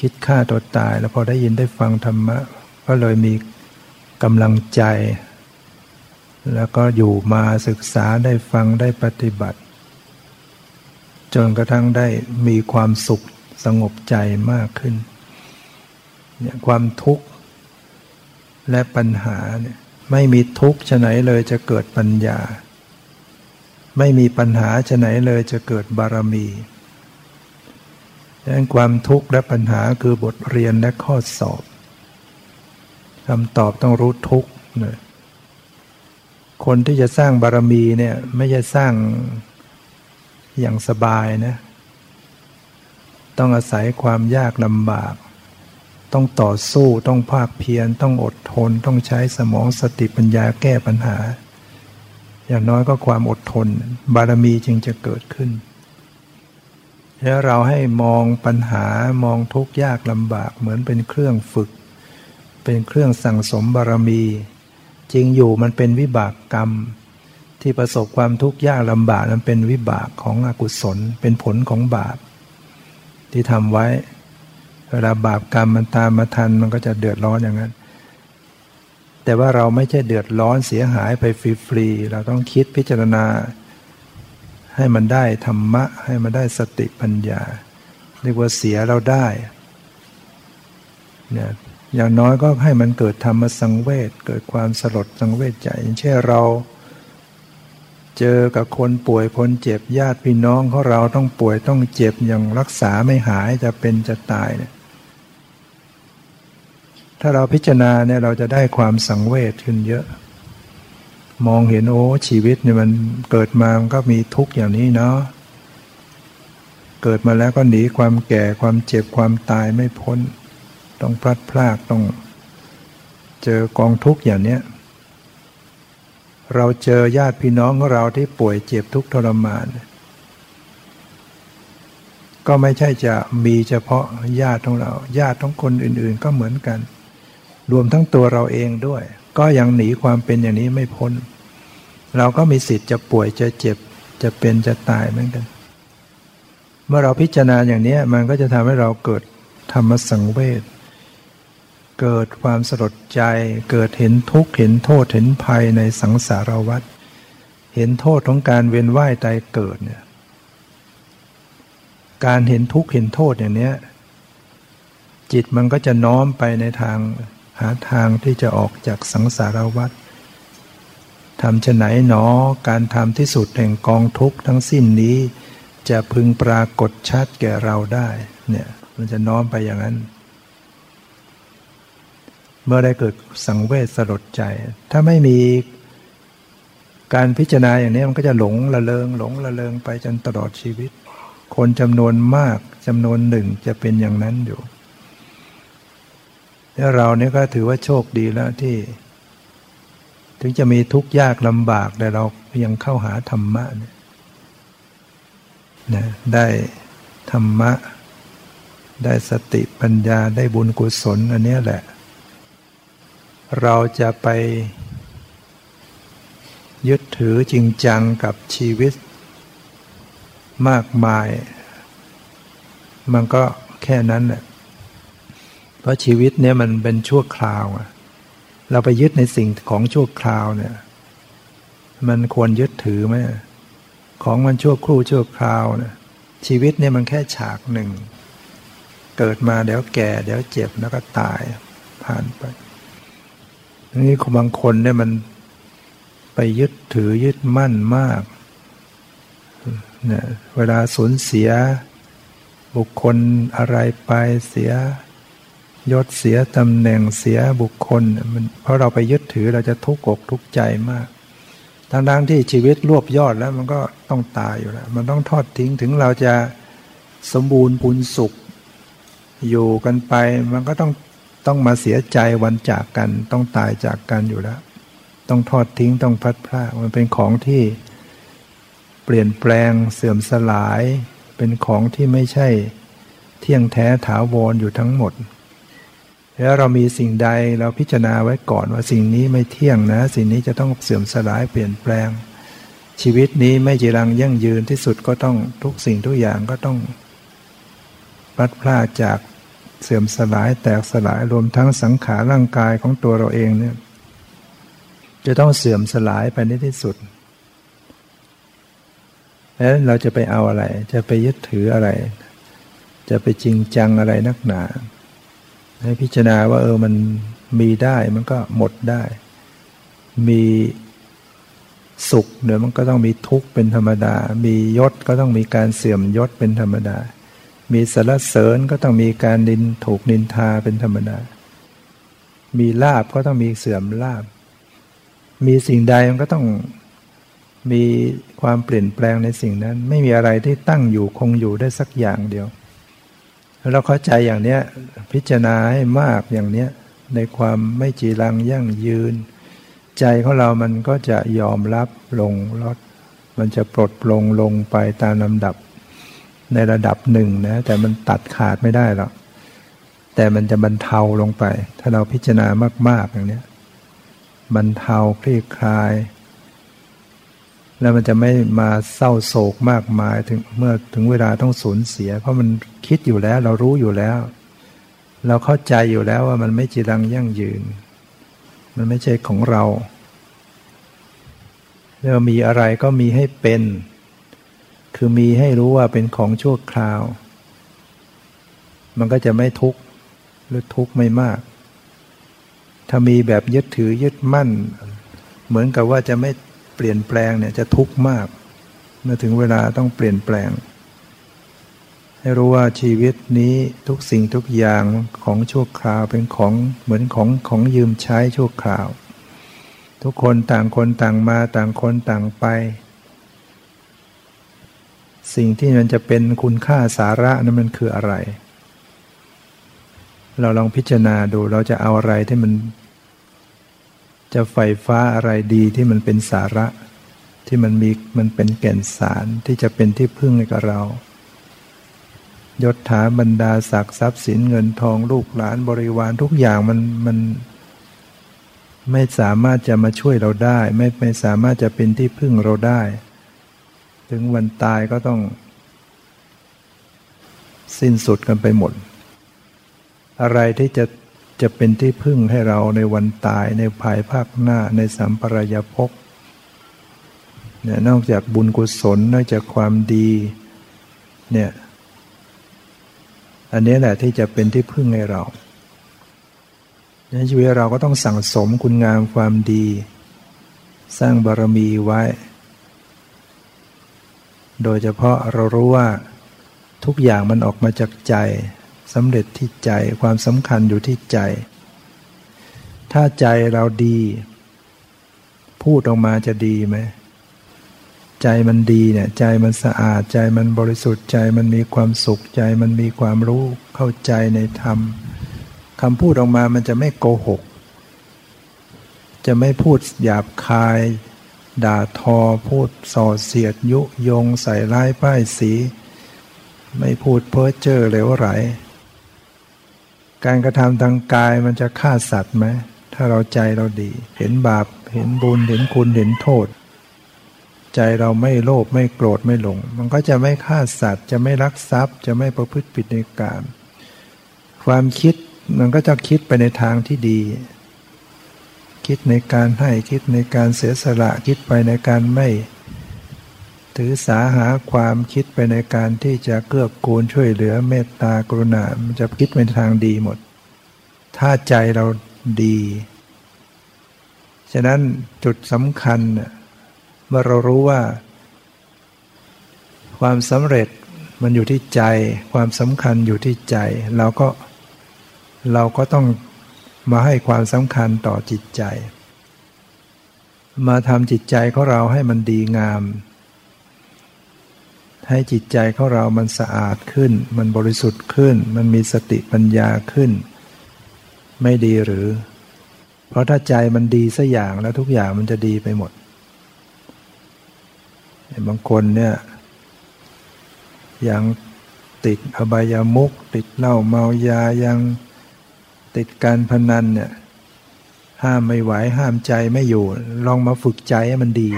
คิดฆ่าตัวตาย แล้วพอได้ยินได้ฟังธรรมะ ก็เลยมีกำลังใจ แล้วก็อยู่มาศึกษาได้ฟังได้ปฏิบัติ จนกระทั่งได้มีความสุขสงบใจมากขึ้นเนี่ยความทุกข์และปัญหาเนี่ยไม่มีทุกข์ชะไหนเลยจะเกิดปัญญา ไม่มีปัญหาชะไหนเลยจะเกิดบารมี ดังนั้นความทุกข์และปัญหาคือบทเรียนและข้อสอบคำตอบต้องรู้ทุกเนี่ยคนที่จะสร้างบารมีเนี่ยไม่ใช่สร้างอย่างสบายนะ ต้องอาศัยความยากลำบาก ต้องต่อสู้ต้องภาคเพียรต้องอดทน ต้องใช้สมองสติปัญญาแก้ปัญหา อย่างน้อยก็ความอดทน บารมีจึงจะเกิดขึ้น แล้วเราให้มองปัญหามองทุกข์ยากลำบากเหมือนเป็นเครื่องฝึก เป็นเครื่องสั่งสมบารมี จริงอยู่มันเป็นวิบากกรรม ที่ประสบความทุกข์ยากลำบากนั้นเป็นวิบากของอกุศล เป็นผลของบาป ที่ทำไว้ เวลาบาปกรรมมันตามมาทันมันก็จะเดือดร้อนอย่างนั้น แต่ว่าเราไม่ใช่เดือดร้อนเสียหายไปฟรีๆเราต้องคิดพิจารณา ให้มันได้ธรรมะ ให้มันได้สติปัญญา เรียกว่าเสียเราได้เนี่ยอย่างน้อยก็ให้มันเกิดธรรมสังเวชเกิดความสลดสังเวชใจอย่างเช่นเรา เจอกับคนป่วยคนเจ็บญาติพี่น้องของเราต้องป่วยต้องเจ็บอย่างรักษาไม่หายจะเป็นจะตายเนี่ยถ้าเราพิจารณาเนี่ยเราจะได้ความสังเวชขึ้นเยอะ มองเห็นโอ้ชีวิตเนี่ยมันเกิดมามันก็มีทุกข์อย่างนี้เนาะเกิดมาแล้วก็หนีความแก่ความเจ็บความตายไม่พ้น ต้องพลัดพรากต้อง เจอกองทุกข์อย่างเนี้ยเราเจอญาติพี่น้องของเราที่ป่วยเจ็บทุกข์ทรมาน ก็ไม่ใช่จะมีเฉพาะญาติของเรา ญาติของคนอื่นๆก็เหมือนกัน รวมทั้งตัวเราเองด้วย ก็ยังหนีความเป็นอย่างนี้ไม่พ้น เราก็มีสิทธิ์จะป่วยจะเจ็บจะเป็นจะตายเหมือนกัน เมื่อเราพิจารณาอย่างนี้มันก็จะทำให้เราเกิดธรรมสังเวชเกิดความสลดใจ เกิดเห็นทุกข์เห็นโทษเห็นภัยในสังสารวัฏเห็นโทษของการเวียนว่ายตายเกิดเนี่ยการเห็นทุกข์เห็นโทษอย่างนี้จิตมันก็จะน้อมไปในทาง หาทางที่จะออกจากสังสารวัฏทำชะไหนหนอการทำที่สุดแห่งกองทุกข์ทั้งสิ้นนี้ จะพึงปรากฏชัดแก่เราได้เนี่ยมันจะน้อมไปอย่างนั้น เมื่อได้เกิดสังเวชสลดใจ ถ้าไม่มีการพิจารณาอย่างนี้มันก็จะหลงละเลงหลงละเลงไปจนตลอดชีวิต คนจำนวนมากจำนวนหนึ่งจะเป็นอย่างนั้นอยู่ แล้วเราเนี่ยก็ถือว่าโชคดีแล้วที่ ถึงจะมีทุกข์ยากลำบากแต่เรายังเข้าหาธรรมะเนี่ยนะได้ธรรมะ ได้สติปัญญาได้บุญกุศลอันนี้แหละ เราจะไป ยึดถือจริงจังกับชีวิต มากมาย มันก็แค่นั้นแหละ ราะชีวิตเนี้ยมันเป็นชั่วคราวเราไปยึดในสิ่งของชั่วคราวเนี่ย มันควรยึดถือไหมของมันชั่วครู่ชั่วคราวเนี่ยชีวิตเนี่ยมันแค่ฉากหนึ่ง เกิดมาเดี๋ยวแก่เดี๋ยวเจ็บแล้วก็ตายผ่านไปนี่บางคนเนี่ยมันไปยึดถือยึดมั่นมากเนี่ยเวลาสูญเสีย บุคคลอะไรไปเสีย ยศเสียตำแหน่งเสียบุคคลมันเพราะเราไปยึดถือเราจะทุกข์อกทุกข์ใจมากทั้งๆที่ชีวิตรวบยอดแล้วมันก็ต้องตายอยู่แล้ว มันต้องทอดทิ้งถึงเราจะสมบูรณ์ปุญสุข อยู่กันไปมันก็ต้องต้องมาเสียใจวันจากกัน ต้องตายจากกันอยู่แล้ว ต้องทอดทิ้งต้องพัดพลาดมันเป็นของที่เปลี่ยนแปลงเสื่อมสลาย เป็นของที่ไม่ใช่เที่ยงแท้ถาวรออยู่ทั้งหมด แล้วเรามีสิ่งใดเราพิจารณาไว้ก่อนว่าสิ่งนี้ไม่เที่ยงนะ สิ่งนี้จะต้องเสื่อมสลายเปลี่ยนแปลง ชีวิตนี้ไม่จีรังยั่งยืนที่สุดก็ต้องทุกสิ่งทุกอย่างก็ต้องพลัดพลาจากเสื่อมสลายแตกสลายรวมทั้งสังขารร่างกายของตัวเราเองเนี่ยจะต้องเสื่อมสลายไปในที่สุด แล้วเราจะไปเอาอะไร จะไปยึดถืออะไร จะไปจริงจังอะไรนักหนา ให้พิจารณาว่าเออมันมีได้มันก็หมดได้ มีสุขเดี๋ยวมันก็ต้องมีทุกข์เป็นธรรมดา มียศก็ต้องมีการเสื่อมยศเป็นธรรมดา มีสารเสริญก็ต้องมีการดินถูกนินทาเป็นธรรมดา มีลาบก็ต้องมีเสื่อมลาบ มีสิ่งใดมันก็ต้องมีความเปลี่ยนแปลงในสิ่งนั้น ไม่มีอะไรที่ตั้งอยู่คงอยู่ได้สักอย่างเดียว เราเข้าใจอย่างเนี้ยพิจารณาให้มากอย่างเนี้ยในความไม่จีรังยั่งยืน ใจของเรามันก็จะยอมรับลงลด มันจะปลดปลงลงไปตามลำดับในระดับหนึ่งนะ แต่มันตัดขาดไม่ได้หรอกแต่มันจะบรรเทาลงไป ถ้าเราพิจารณามาก ๆ อย่างเนี้ยบรรเทาคลี่คลาย แล้วมันจะไม่มาเศร้าโศกมากมายถึงเมื่อถึงเวลาต้องสูญเสีย เพราะมันคิดอยู่แล้วเรารู้อยู่แล้ว เราเข้าใจอยู่แล้วว่ามันไม่จีรังยั่งยืน มันไม่ใช่ของเราเรามีอะไรก็มีให้เป็น คือมีให้รู้ว่าเป็นของชั่วคราว มันก็จะไม่ทุกข์หรือทุกข์ไม่มาก ถ้ามีแบบยึดถือยึดมั่น เหมือนกับว่าจะไม่ เปลี่ยนแปลงเนี่ยจะทุกข์มาก เมื่อถึงเวลาต้องเปลี่ยนแปลง ให้รู้ว่าชีวิตนี้ทุกสิ่งทุกอย่างของชั่วคราวเป็นของเหมือนของของยืมใช้ชั่วคราว ทุกคนต่างคนต่างมาต่างคนต่างไป สิ่งที่มันจะเป็นคุณค่าสาระนั้นมันคืออะไร เราลองพิจารณาดูเราจะเอาอะไรที่มัน จะไฟฟ้าอะไรดีที่มันเป็นสาระ ที่มันมีมันเป็นแก่นสารที่จะเป็นที่พึ่งให้กับเรา ยศถาบรรดาศักดิ์ทรัพย์สินเงินทองลูกหลานบริวารทุกอย่างมันมันไม่สามารถจะมาช่วยเราได้ ไม่ไม่สามารถจะเป็นที่พึ่งเราได้ ถึงวันตายก็ต้อง สิ้นสุดกันไปหมด อะไรที่จะ จะเป็นที่พึ่งให้เราในวันตายในภายภาคหน้าในสัมปรายภพเนี่ยนอกจากบุญกุศลนอกจากความดีเนี่ยอันนี้แหละที่จะเป็นที่พึ่งให้เราในชีวิตเราก็ต้องสั่งสมคุณงามความดี สร้างบารมีไว้ โดยเฉพาะเรารู้ว่าทุกอย่างมันออกมาจากใจ สำเร็จที่ใจความสำคัญอยู่ที่ใจ ถ้าใจเราดี พูดออกมาจะดีไหม ใจมันดีเนี่ยใจมันสะอาดใจมันบริสุทธิ์ใจมันมีความสุขใจมันมีความรู้เข้าใจในธรรมคำพูดออกมามันจะไม่โกหก จะไม่พูดหยาบคาย ด่าทอพูดส่อเสียดยุยงใส่ร้ายป้ายสี ไม่พูดเพ้อเจ้อเหลวไหล การกระทำทางกายมันจะฆ่าสัตว์ไหม ถ้าเราใจเราดี เห็นบาป เห็นบุญ เห็นคุณเห็นโทษ ใจเราไม่โลภไม่โกรธไม่หลง มันก็จะไม่ฆ่าสัตว์ จะไม่ลักทรัพย์ จะไม่ประพฤติผิดในกามความคิดมันก็จะคิดไปในทางที่ดี คิดในการให้คิดในการเสียสละคิดไปในการไม่ ถือสาหาความคิดไปในการที่จะเกื้อกูลช่วยเหลือเมตตากรุณา มันจะคิดเป็นทางดีหมด ถ้าใจเราดี ฉะนั้นจุดสำคัญเมื่อเรารู้ว่า ความสำเร็จมันอยู่ที่ใจ ความสำคัญอยู่ที่ใจเราก็เราก็ต้องมาให้ความสำคัญต่อจิตใจ มาทำจิตใจของเราให้มันดีงาม ให้จิตใจของเรามันสะอาดขึ้น มันบริสุทธิ์ขึ้น มันมีสติปัญญาขึ้น ไม่ดีหรือ เพราะถ้าใจมันดีสักอย่างแล้วทุกอย่างมันจะดีไปหมด บางคนเนี่ยยังติดอบายามุกติดเหล้าเมายายังติดการพนันเนี่ยห้ามไม่ไหวห้ามใจไม่อยู่ ลองมาฝึกใจให้มันดี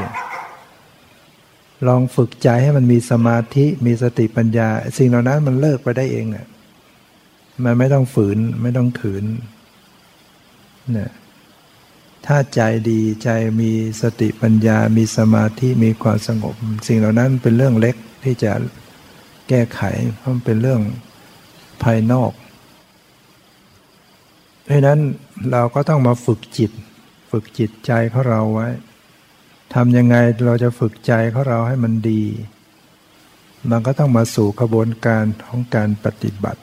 ลองฝึกใจให้มันมีสมาธิมีสติปัญญา สิ่งเหล่านั้นมันเลิกไปได้เองอะมันไม่ต้องฝืนไม่ต้องขืนเนี่ยถ้าใจดีใจมีสติปัญญา มีสมาธิมีความสงบ สิ่งเหล่านั้นเป็นเรื่องเล็กที่จะแก้ไขเพราะมันเป็นเรื่องภายนอกเพราะนั้นเราก็ต้องมาฝึกจิต ฝึกจิตใจของเราไว้ ทำยังไงเราจะฝึกใจของเราให้มันดี มันก็ต้องมาสู่กระบวนการของการปฏิบัติ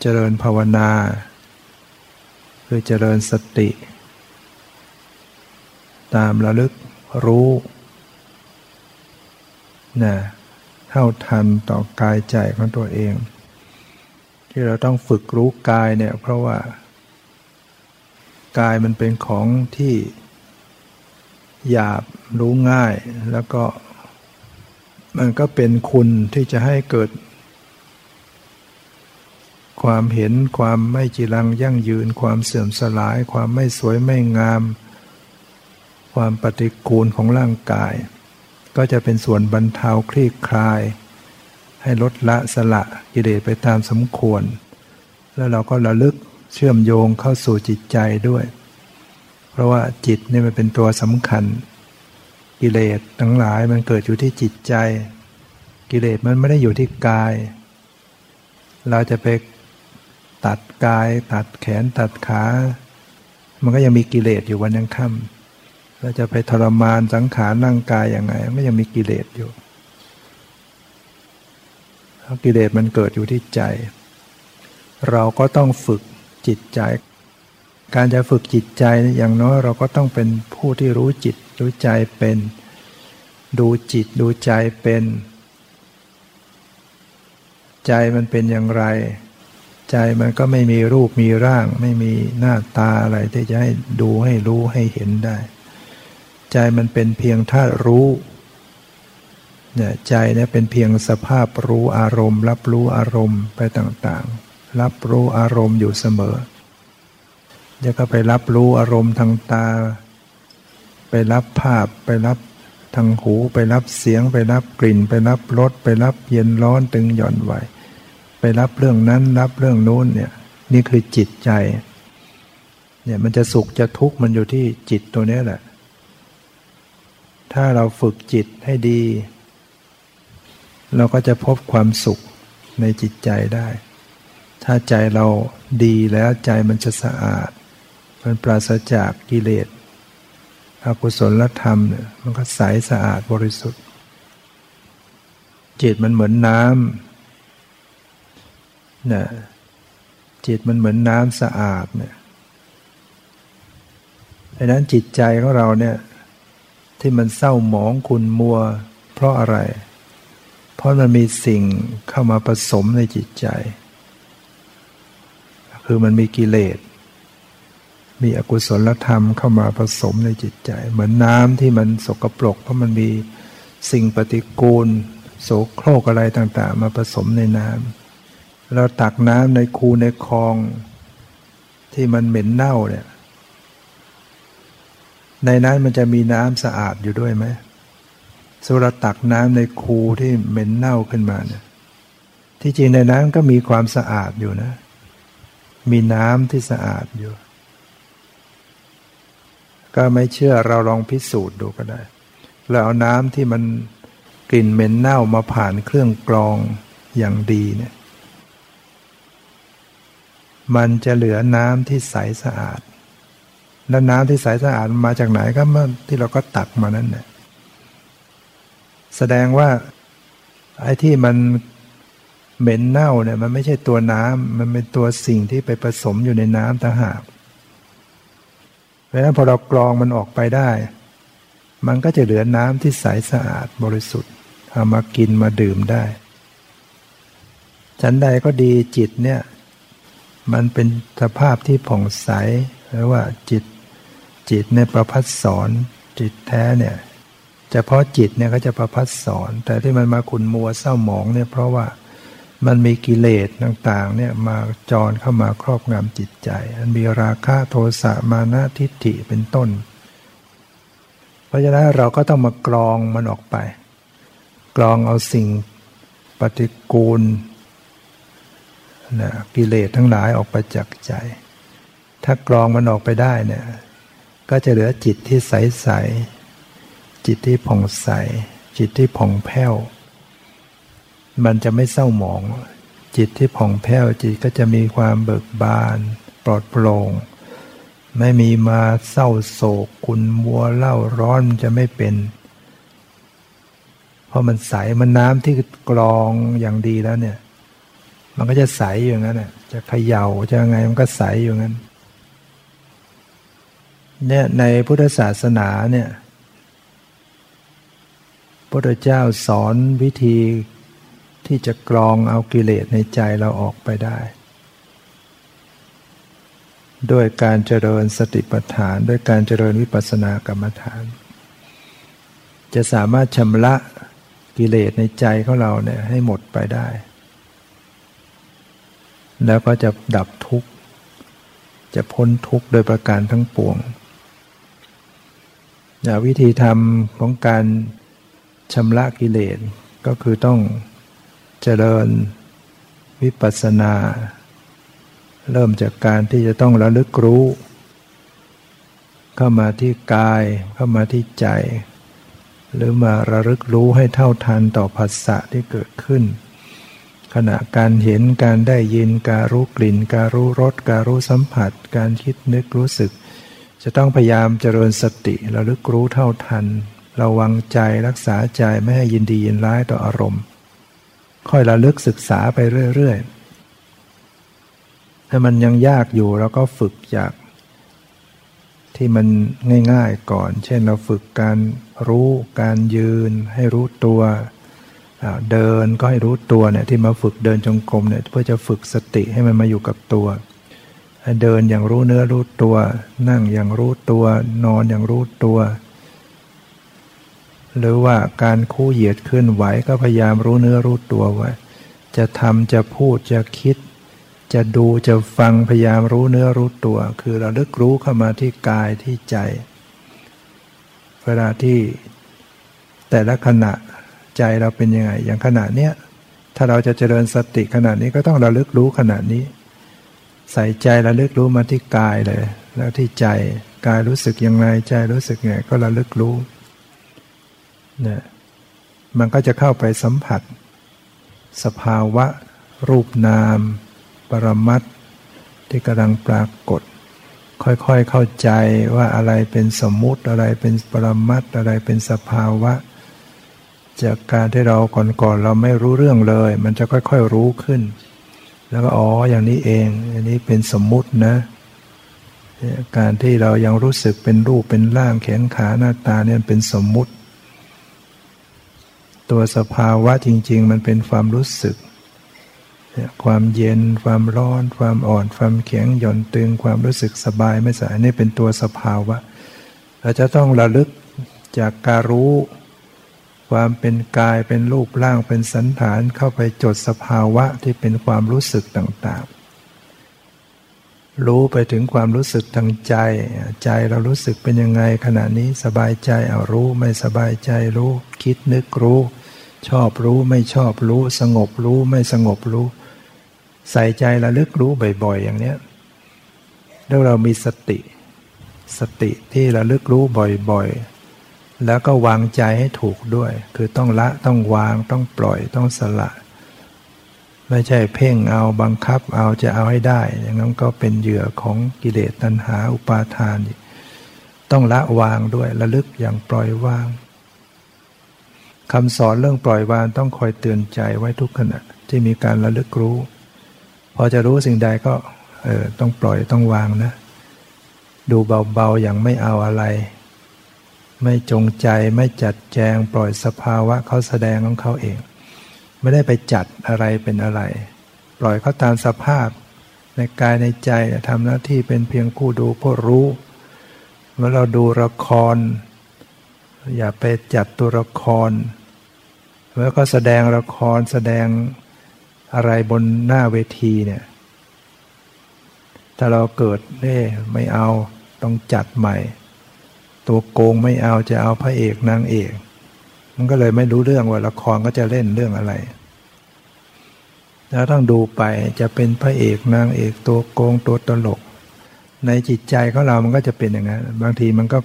เจริญภาวนา คือเจริญสติ ตามระลึกรู้นะเท่าทันต่อกายใจของตัวเอง ที่เราต้องฝึกรู้กายเนี่ยเพราะว่า กายมันเป็นของที่ หยาบรู้ง่าย แล้วก็มันก็เป็นคุณที่จะให้เกิด ความเห็นความไม่จีรังยั่งยืน ความเสื่อมสลาย ความไม่สวยไม่งาม ความปฏิกูลของร่างกาย ก็จะเป็นส่วนบรรเทาคลี่คลาย ให้ลดละสละกิเลสไปตามสมควร แล้วเราก็ระลึกเชื่อมโยงเข้าสู่จิตใจด้วย เพราะว่าจิตนี่มันเป็นตัวสำคัญ กิเลสทั้งหลายมันเกิดอยู่ที่จิตใจ กิเลสมันไม่ได้อยู่ที่กาย เราจะไปตัดกาย ตัดแขนตัดขา มันก็ยังมีกิเลสอยู่วันยังค่ำเราจะไปทรมานสังขารร่างกายอย่างไงมันก็ยังมีกิเลสอยู่กิเลสมันเกิดอยู่ที่ใจ เราก็ต้องฝึกจิตใจ การจะฝึกจิตใจอย่างน้อยเราก็ต้องเป็นผู้ที่รู้จิตรู้ใจเป็น ดูจิตดูใจเป็น ใจมันเป็นอย่างไร ใจมันก็ไม่มีรูปมีร่าง ไม่มีหน้าตาอะไรที่จะให้ดูให้รู้ให้เห็นได้ ใจมันเป็นเพียงธาตุรู้เนี่ยใจเนี่ยเป็นเพียงสภาพรู้อารมณ์ รับรู้อารมณ์ไปต่างๆ รับรู้อารมณ์อยู่เสมอ จะก็ไปรับรู้อารมณ์ทางตา ไปรับภาพไปรับทางหู ไปรับเสียง ไปรับกลิ่น ไปรับรสไปรับเย็นร้อนตึงหย่อนไหวไปรับเรื่องนั้นรับเรื่องโน้นเนี่ยนี่คือจิตใจเนี่ยมันจะสุขจะทุกข์มันอยู่ที่จิตตัวนี้แหละ ถ้าเราฝึกจิตให้ดี เราก็จะพบความสุขในจิตใจได้ ถ้าใจเราดีแล้วใจมันจะสะอาด มันปราศจากกิเลสอกุศลธรรมเนี่ยมันก็ใสสะอาดบริสุทธิ์ จิตมันเหมือนน้ำเนี่ยจิตมันเหมือนน้ำสะอาดเนี่ยดังนั้นจิตใจของเราเนี่ยที่มันเศร้าหมองขุนมัว เพราะอะไร เพราะมันมีสิ่งเข้ามาผสมในจิตใจ คือมันมีกิเลส มีอกุศลธรรมเข้ามาผสมในจิตใจ เหมือนน้ำที่มันสกปรก เพราะมันมีสิ่งปฏิกูล โสโครกอะไรต่างๆ มาผสมในน้ำเราตักน้ำในคูในคลอง ที่มันเหม็นเน่าเนี่ยในนั้นมันจะมีน้ำสะอาดอยู่ด้วยไหมสุรตักน้ำในคูที่เหม็นเน่าขึ้นมาเนี่ย ที่จริงในนั้นก็มีความสะอาดอยู่นะ มีน้ำที่สะอาดอยู่ ก็ไม่เชื่อเราลองพิสูจน์ดูก็ได้ เราเอาน้ำที่มันกลิ่นเหม็นเน่ามาผ่านเครื่องกรองอย่างดีเนี่ย มันจะเหลือน้ำที่ใสสะอาด แล้วน้ำที่ใสสะอาดมาจากไหนก็เมื่อที่เราก็ตักมานั่นแหละแสดงว่าไอ้ที่มันเหม็นเน่าเนี่ยมันไม่ใช่ตัวน้ำมันเป็นตัวสิ่งที่ไปผสมอยู่ในน้ำต่างหาก เพราะฉะนั้นพอเรากรองมันออกไปได้ มันก็จะเหลือน้ำที่ใสสะอาดบริสุทธิ์เอามากินมาดื่มได้ ฉันใดก็ดีจิตเนี่ย มันเป็นสภาพที่ผ่องใสหรือว่าจิตจิตในประพัดสอนจิตแท้เนี่ยเฉพาะจิตเนี่ยเขาจะประพัดสอน แต่ที่มันมาขุนมัวเศร้าหมองเนี่ยเพราะว่า มันมีกิเลสต่างๆเนี่ยมาจรเข้ามาครอบงำจิตใจ มันมีราคะโทสะมานะทิฏฐิเป็นต้น เพราะฉะนั้นเราก็ต้องมากรองมันออกไป กรองเอาสิ่งปฏิกูลนะกิเลสทั้งหลายออกไปจากใจ ถ้ากรองมันออกไปได้เนี่ยก็จะเหลือจิตที่ใสจิตที่ผ่องใส จิตที่ผ่องแผ้ว มันจะไม่เศร้าหมอง จิตที่ผ่องแผ้วจิตก็จะมีความเบิกบาน ปลอดโปร่ง ไม่มีมาเศร้าโศกขุนมัวเล่าร้อนมันจะไม่เป็น เพราะมันใสมันน้ำที่กรองอย่างดีแล้วเนี่ย มันก็จะใสอย่างนั้นน่ะจะเขย่าจะไงมันก็ใสอยู่งั้นเนี่ยในพุทธศาสนาเนี่ยพุทธเจ้าสอนวิธี ที่จะกรองเอากิเลสในใจเราออกไปได้ ด้วยการเจริญสติปัฏฐาน ด้วยการเจริญวิปัสสนากรรมฐาน จะสามารถชำระกิเลสในใจของเราเนี่ยให้หมดไปได้ แล้วก็จะดับทุกข์ จะพ้นทุกข์โดยประการทั้งปวงวิธีทำของการชำระกิเลสก็คือต้อง เจริญวิปัสสนา เริ่มจากการที่จะต้องระลึกรู้ เข้ามาที่กายเข้ามาที่ใจ หรือมาระลึกรู้ให้เท่าทันต่อภาษะที่เกิดขึ้น ขณะการเห็นการได้ยินการรู้กลิ่น การรู้รสการรู้สัมผัส การคิดนึกรู้สึก จะต้องพยายามเจริญสติระลึกรู้เท่าทันระวังใจรักษาใจไม่ให้ยินดียินร้ายต่ออารมณ์ ค่อยระลึกศึกษาไปเรื่อยๆ ถ้ามันยังยากอยู่เราก็ฝึกจาก ที่มันง่ายๆก่อน เช่นเราฝึกการรู้การยืน ให้รู้ตัว เดินก็ให้รู้ตัวเนี่ยที่มาฝึกเดินจงกรมเนี่ยเพื่อจะฝึกสติให้มันมาอยู่กับตัว เดินอย่างรู้เนื้อรู้ตัว นั่งอย่างรู้ตัว นอนอย่างรู้ตัว หรือว่าการคู่เหยียดขึ้นไหวก็พยายามรู้เนื้อรู้ตัวไว้ จะทำจะพูดจะคิด จะดูจะฟังพยายามรู้เนื้อรู้ตัว คือเราลึกรู้เข้ามาที่กายที่ใจ เวลาที่แต่ละขณะใจเราเป็นยังไง อย่างขณะเนี้ยถ้าเราจะเจริญสติขณะนี้ก็ต้องระลึกรู้ขณะนี้ ใส่ใจระลึกรู้มาที่กายเลย แล้วที่ใจกายรู้สึกยังไงใจรู้สึกไงก็ระลึกรู้ นี่ยมันก็จะเข้าไปสัมผัส สภาวะ รูปนาม ปรมัตที่กำลังปรากฏ ค่อยๆเข้าใจว่าอะไรเป็นสมมุติอะไรเป็นปรมัตอะไรเป็นสภาวะ จากการที่เราก่อนๆเราไม่รู้เรื่องเลย มันจะค่อยๆรู้ขึ้น แล้วก็อ๋ออย่างนี้เองอันนี้เป็นสมมุตินะการที่เรายังรู้สึกเป็นรูปเป็นร่างแขนขาหน้าตาเนี่ยเป็นสมมุติ ตัวสภาวะจริง ๆ มันเป็นความรู้สึก ความเย็น ความร้อน ความอ่อน ความแข็งหย่อนตึง ความรู้สึกสบายไม่สบายนี่เป็นตัวสภาวะ เราจะต้องระลึกจากการรู้ ความเป็นกายเป็นรูปร่างเป็นสันฐานเข้าไปจดสภาวะที่เป็นความรู้สึกต่างๆ รู้ไปถึงความรู้สึกทางใจ ใจเรารู้สึกเป็นยังไงขณะนี้สบายใจเอารู้ไม่สบายใจรู้ คิดนึกรู้ ชอบรู้ไม่ชอบรู้ สงบรู้ไม่สงบรู้ ใส่ใจระลึกรู้บ่อยๆ อย่างเนี้ยแล้วเรามีสติ สติที่ระลึกรู้บ่อยๆ แล้วก็วางใจให้ถูกด้วย คือต้องละต้องวางต้องปล่อยต้องสละ ไม่ใช่เพ่งเอาบังคับเอาจะเอาให้ได้ อย่างนั้นก็เป็นเหยื่อของกิเลสตัณหาอุปาทานต้องละวางด้วยระลึกอย่างปล่อยวางคำสอนเรื่องปล่อยวางต้องคอยเตือนใจไว้ทุกขณะที่มีการระลึกรู้ พอจะรู้สิ่งใดก็เออต้องปล่อยต้องวางนะ ดูเบาๆอย่างไม่เอาอะไร ไม่จงใจไม่จัดแจงปล่อยสภาวะเขาแสดงของเขาเอง ไม่ได้ไปจัดอะไรเป็นอะไร ปล่อยเขาตามสภาพ ในกายในใจทำหน้าที่เป็นเพียงผู้ดูผู้รู้เมื่อเราดูละคร อย่าไปจัดตัวละครแล้วก็แสดงละครแสดงอะไรบนหน้าเวทีเนี่ยถ้าเราเกิดเน่ไม่เอาต้องจัดใหม่ ตัวโกงไม่เอาจะเอาพระเอกนางเอก มันก็เลยไม่รู้เรื่องว่าละครก็จะเล่นเรื่องอะไร แล้วต้องดูไปจะเป็นพระเอกนางเอกตัวโกงตัวตลก ในจิตใจของเรามันก็จะเป็นอย่างนั้นบางทีมันก็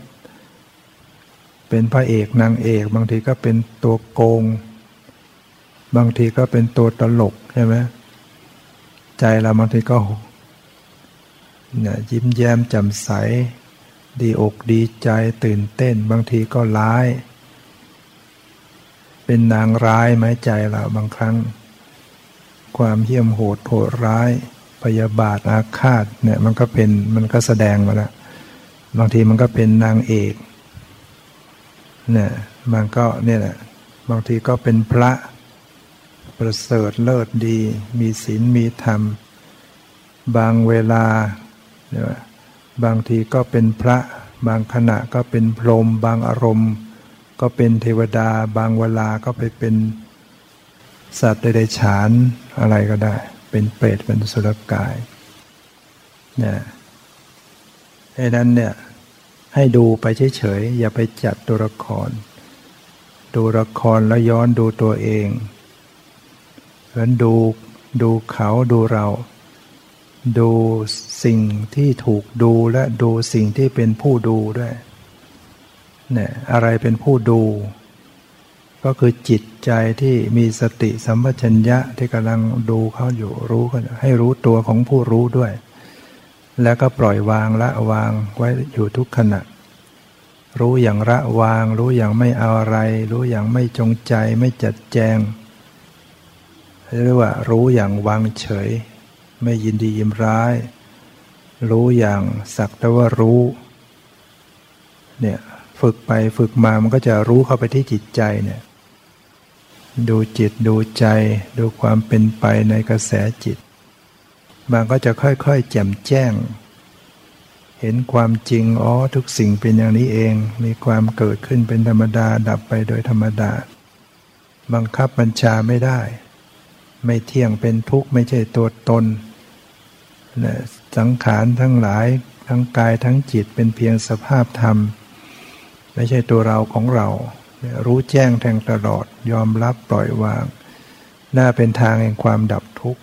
เป็นพระเอกนางเอก บางทีก็เป็นตัวโกง บางทีก็เป็นตัวตลกใช่ไหมใจเราบางทีก็เนี่ยยิ้มแย้มแจ่มใส ดีอกดีใจตื่นเต้น บางทีก็ร้าย เป็นนางร้ายไหมใจเราบางครั้ง ความเหี้ยมโหดโหดร้ายพยาบาทอาฆาตเนี่ยมันก็เป็นมันก็แสดงมาแล้วบางทีมันก็เป็นนางเอกเนี่ยมันก็เนี่ยแหละบางทีก็เป็นพระประเสริฐเลิศดี มีศีลมีธรรม บางเวลาเนี่ยบางทีก็เป็นพระ บางขณะก็เป็นพรหมบางอารมณ์ ก็เป็นเทวดา บางเวลาก็ไปเป็นสัตว์ใดๆฉานอะไรก็ได้ เป็นเปรตเป็นสุรกายเนี่ยไอ้นั้นเนี่ยให้ดูไปเฉยๆอย่าไปจัดตัวละคร ดูละครแล้วย้อนดูตัวเองเหมือนดูดูเขาดูเรา ดูสิ่งที่ถูกดูและดูสิ่งที่เป็นผู้ดูด้วย เนี่ยอะไรเป็นผู้ดู ก็คือจิตใจที่มีสติสัมปชัญญะที่กำลังดูเขาอยู่รู้กันให้รู้ตัวของผู้รู้ด้วย แล้วก็ปล่อยวางละวางไว้อยู่ทุกขณะ รู้อย่างละวาง รู้อย่างไม่เอาอะไร รู้อย่างไม่จงใจไม่จัดแจงเรียกว่ารู้อย่างวางเฉย ไม่ยินดียิมร้าย รู้อย่างสักแต่ว่ารู้เนี่ย ฝึกไปฝึกมามันก็จะรู้เข้าไปที่จิตใจเนี่ยดูจิตดูใจดูความเป็นไปในกระแสจิต มันก็จะค่อยๆ แจ่มแจ้ง เห็นความจริงอ๋อทุกสิ่งเป็นอย่างนี้เอง มีความเกิดขึ้นเป็นธรรมดาดับไปโดยธรรมดา บังคับบัญชาไม่ได้ ไม่เที่ยงเป็นทุกข์ไม่ใช่ตัวตนสังขารทั้งหลายทั้งกายทั้งจิตเป็นเพียงสภาพธรรม ไม่ใช่ตัวเราของเรา รู้แจ้งแทงตลอดยอมรับปล่อยวาง น่าเป็นทางแห่งความดับทุกข์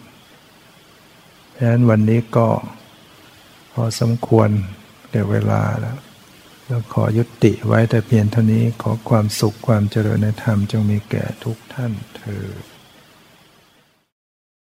ดังนั้นวันนี้ก็พอสมควรแก่เวลาแล้วแล้วขอยุติไว้แต่เพียงเท่านี้ขอความสุขความเจริญในธรรมจงมีแก่ทุกท่านเธอ